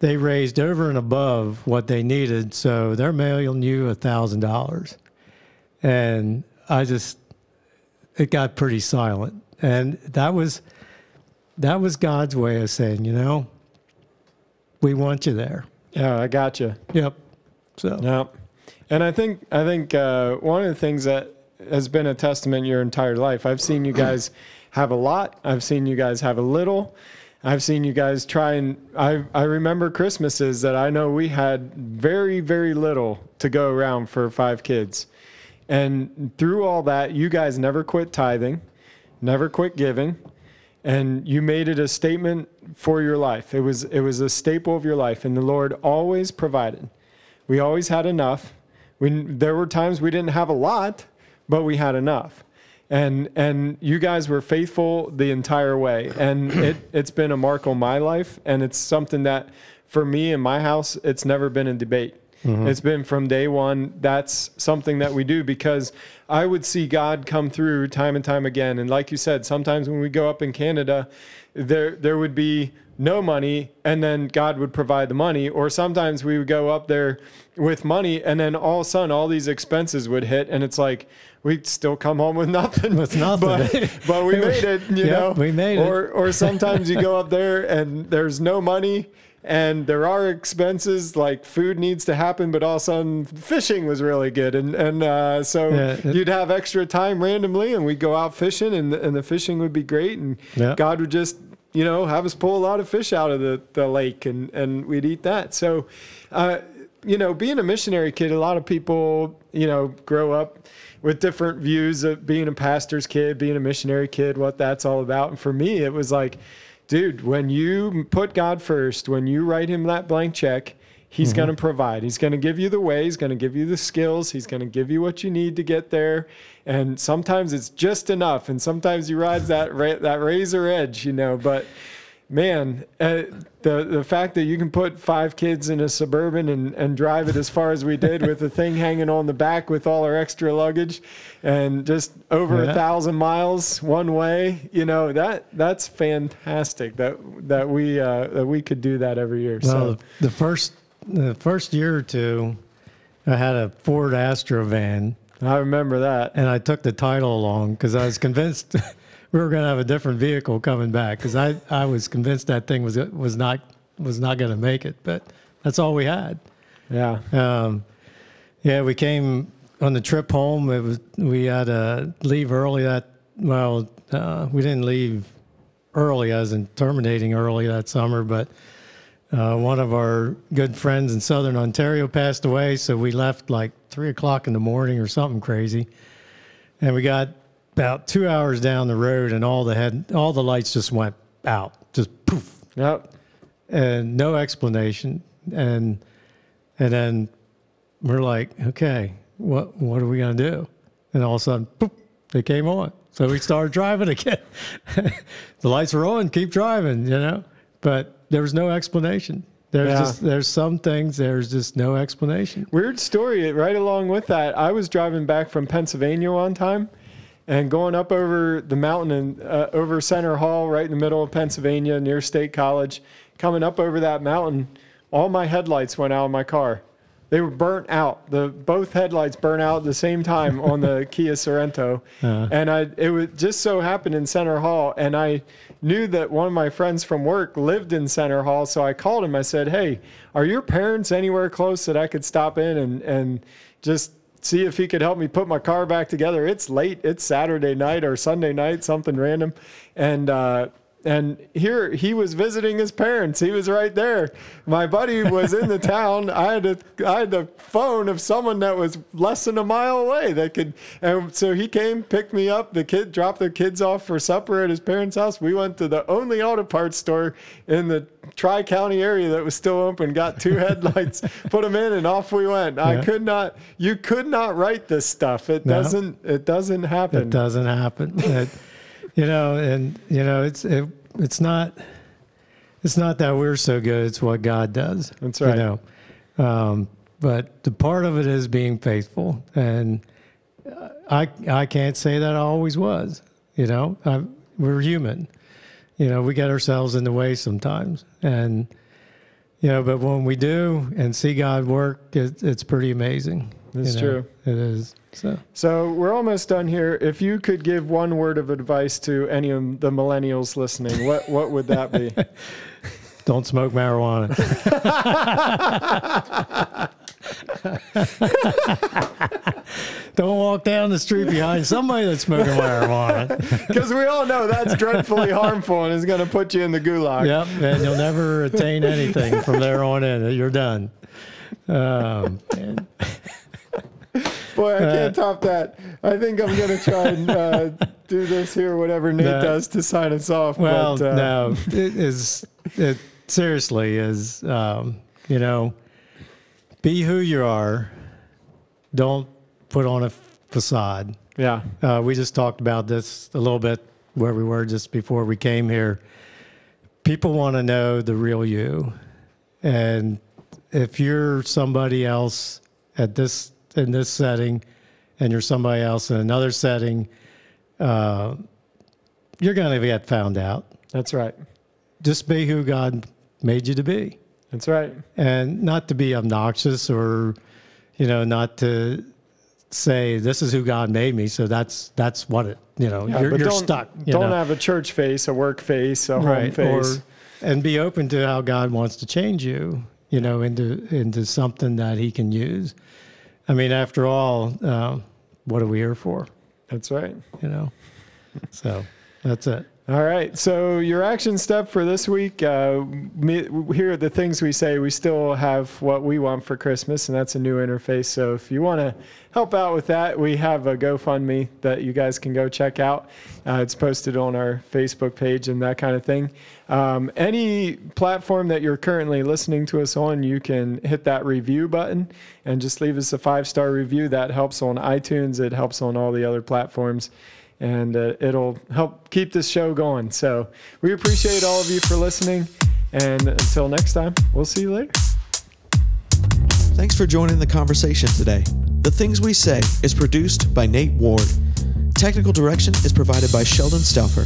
they raised over and above what they needed, so they're mailing you a thousand dollars." And I just, it got pretty silent, and that was, that was God's way of saying, you know, we want you there. yeah, I got you. Yep. So Yeah, and I think I think uh, one of the things that has been a testament your entire life. I've seen you guys have a lot. I've seen you guys have a little. I've seen you guys try and I I remember Christmases that I know we had very very little to go around for five kids, and through all that, you guys never quit tithing, never quit giving and you made it a statement for your life. It was it was a staple of your life, and the Lord always provided. We always had enough. We there were times we didn't have a lot, but we had enough. And and you guys were faithful the entire way, and it it's been a mark on my life, and it's something that for me in my house, it's never been a debate. Mm-hmm. It's been from day one. That's something that we do because I would see God come through time and time again. And like you said, sometimes when we go up in Canada, there there would be no money, and then God would provide the money. Or sometimes we would go up there with money, and then all of a sudden, all these expenses would hit, and it's like we'd still come home with nothing. With nothing. but, but we made it. You Yep, know, we made it. Or or sometimes you go up there and there's no money and there are expenses like food needs to happen, but all of a sudden fishing was really good, and and uh, so Yeah, it- you'd have extra time randomly, and we'd go out fishing, and the, and the fishing would be great, and Yeah. God would just you know have us pull a lot of fish out of the, the lake, and and we'd eat that. So, uh, you know, being a missionary kid, a lot of people you know grow up with different views of being a pastor's kid, being a missionary kid, what that's all about, and for me, it was like dude, when you put God first, when you write him that blank check, he's Mm-hmm. going to provide. He's going to give you the way, he's going to give you the skills, he's going to give you what you need to get there. And sometimes it's just enough and sometimes you ride that ra- that razor edge, you know, but man, uh, the the fact that you can put five kids in a suburban and, and drive it as far as we did with the thing hanging on the back with all our extra luggage, and just over a thousand miles one way, you know that that's fantastic. That that we uh, that we could do that every year. Well, so the first the first year or two, I had a Ford Astro van, I remember that. and I took the title along because I was convinced we were going to have a different vehicle coming back because I, I was convinced that thing was was not was not going to make it, but that's all we had. Yeah, Um, yeah, we came on the trip home. It was we had to leave early. That well, uh, we didn't leave early, as in terminating early that summer. But uh, one of our good friends in Southern Ontario passed away, so we left like three o'clock in the morning or something crazy, and we got about two hours down the road, and all the head all the lights just went out, just poof. Yep. and no explanation. And and then we're like okay what what are we going to do? And all of a sudden boop, they came on. So we started driving again. The lights were on keep driving you know? But there was no explanation. There's Yeah. just there's some things there's just no explanation. Weird story. Right along with that, I was driving back from Pennsylvania one time, and going up over the mountain and uh, over Centre Hall, right in the middle of Pennsylvania, near State College. Coming up over that mountain, all my headlights went out of my car. They were burnt out. The both headlights burnt out at the same time on the Kia Sorento, Uh-huh. and I it would just so happened in Centre Hall, and I knew that one of my friends from work lived in Centre Hall, so I called him. I said, "Hey, are your parents anywhere close that I could stop in and and just see if he could help me put my car back together? It's late. It's Saturday night or Sunday night, something random." And uh, and here he was visiting his parents. He was right there. My buddy was in the town. I had a I had the phone of someone that was less than a mile away that could. And so he came, picked me up. The kid dropped the kids off for supper at his parents' house. We went to the only auto parts store in the Tri County area that was still open. Got two headlights, put them in, and off we went. I could not. You could not write this stuff. It No. doesn't. It doesn't happen. It doesn't happen. It- you know, and you know, it's it, it's not it's not that we're so good. It's what God does. That's right. You know, um, but the part of it is being faithful, and I I can't say that I always was. You know, i we're human. You know, we get ourselves in the way sometimes, and you know, but when we do and see God work, it, it's pretty amazing. You know. true. It is. So. So we're almost done here. If you could give one word of advice to any of the millennials listening, what what would that be? Don't smoke marijuana. Don't walk down the street behind somebody that's smoking marijuana. Because we all know that's dreadfully harmful and is going to put you in the gulag. yep, and you'll never attain anything from there on in. You're done. Um, and Boy, I Uh, can't top that. I think I'm going to try and uh, do this here, whatever Nate No. does to sign us off. well, but, uh, no, it is. It seriously is. Um, you know, be who you are. Don't put on a facade. Yeah, Uh, we just talked about this a little bit where we were just before we came here. People want to know the real you, and if you're somebody else at this in this setting, and you're somebody else in another setting, uh, you're going to get found out. that's right. Just be who God made you to be, That's right. and not to be obnoxious or, you know, not to say this is who God made me. So that's that's what it. You know, Yeah, you're, you're stuck. you Don't know? have a church face, a work face, a home face. or and be open to how God wants to change you. You know, into into something that He can use. I mean, after all, uh, what are we here for? that's right. You know, so that's it. All right. So your action step for this week. Uh, me, here are the things we say. We still have what we want for Christmas, and that's a new interface. So if you want to help out with that, we have a GoFundMe that you guys can go check out. Uh, it's posted on our Facebook page and that kind of thing. Um, any platform that you're currently listening to us on, you can hit that review button and just leave us a five star review. That helps on iTunes. It helps on all the other platforms and uh, it'll help keep this show going. So we appreciate all of you for listening. And until next time, we'll see you later. Thanks for joining the conversation today. The Things We Say is produced by Nate Ward. Technical direction is provided by Sheldon Stauffer.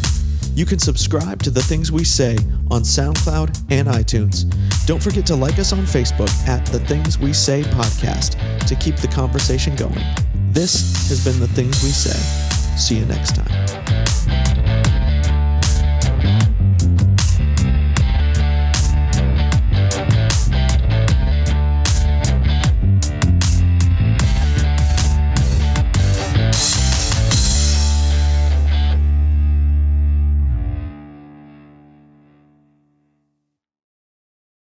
You can subscribe to The Things We Say on SoundCloud and iTunes. Don't forget to like us on Facebook at The Things We Say Podcast to keep the conversation going. This has been The Things We Say. See you next time.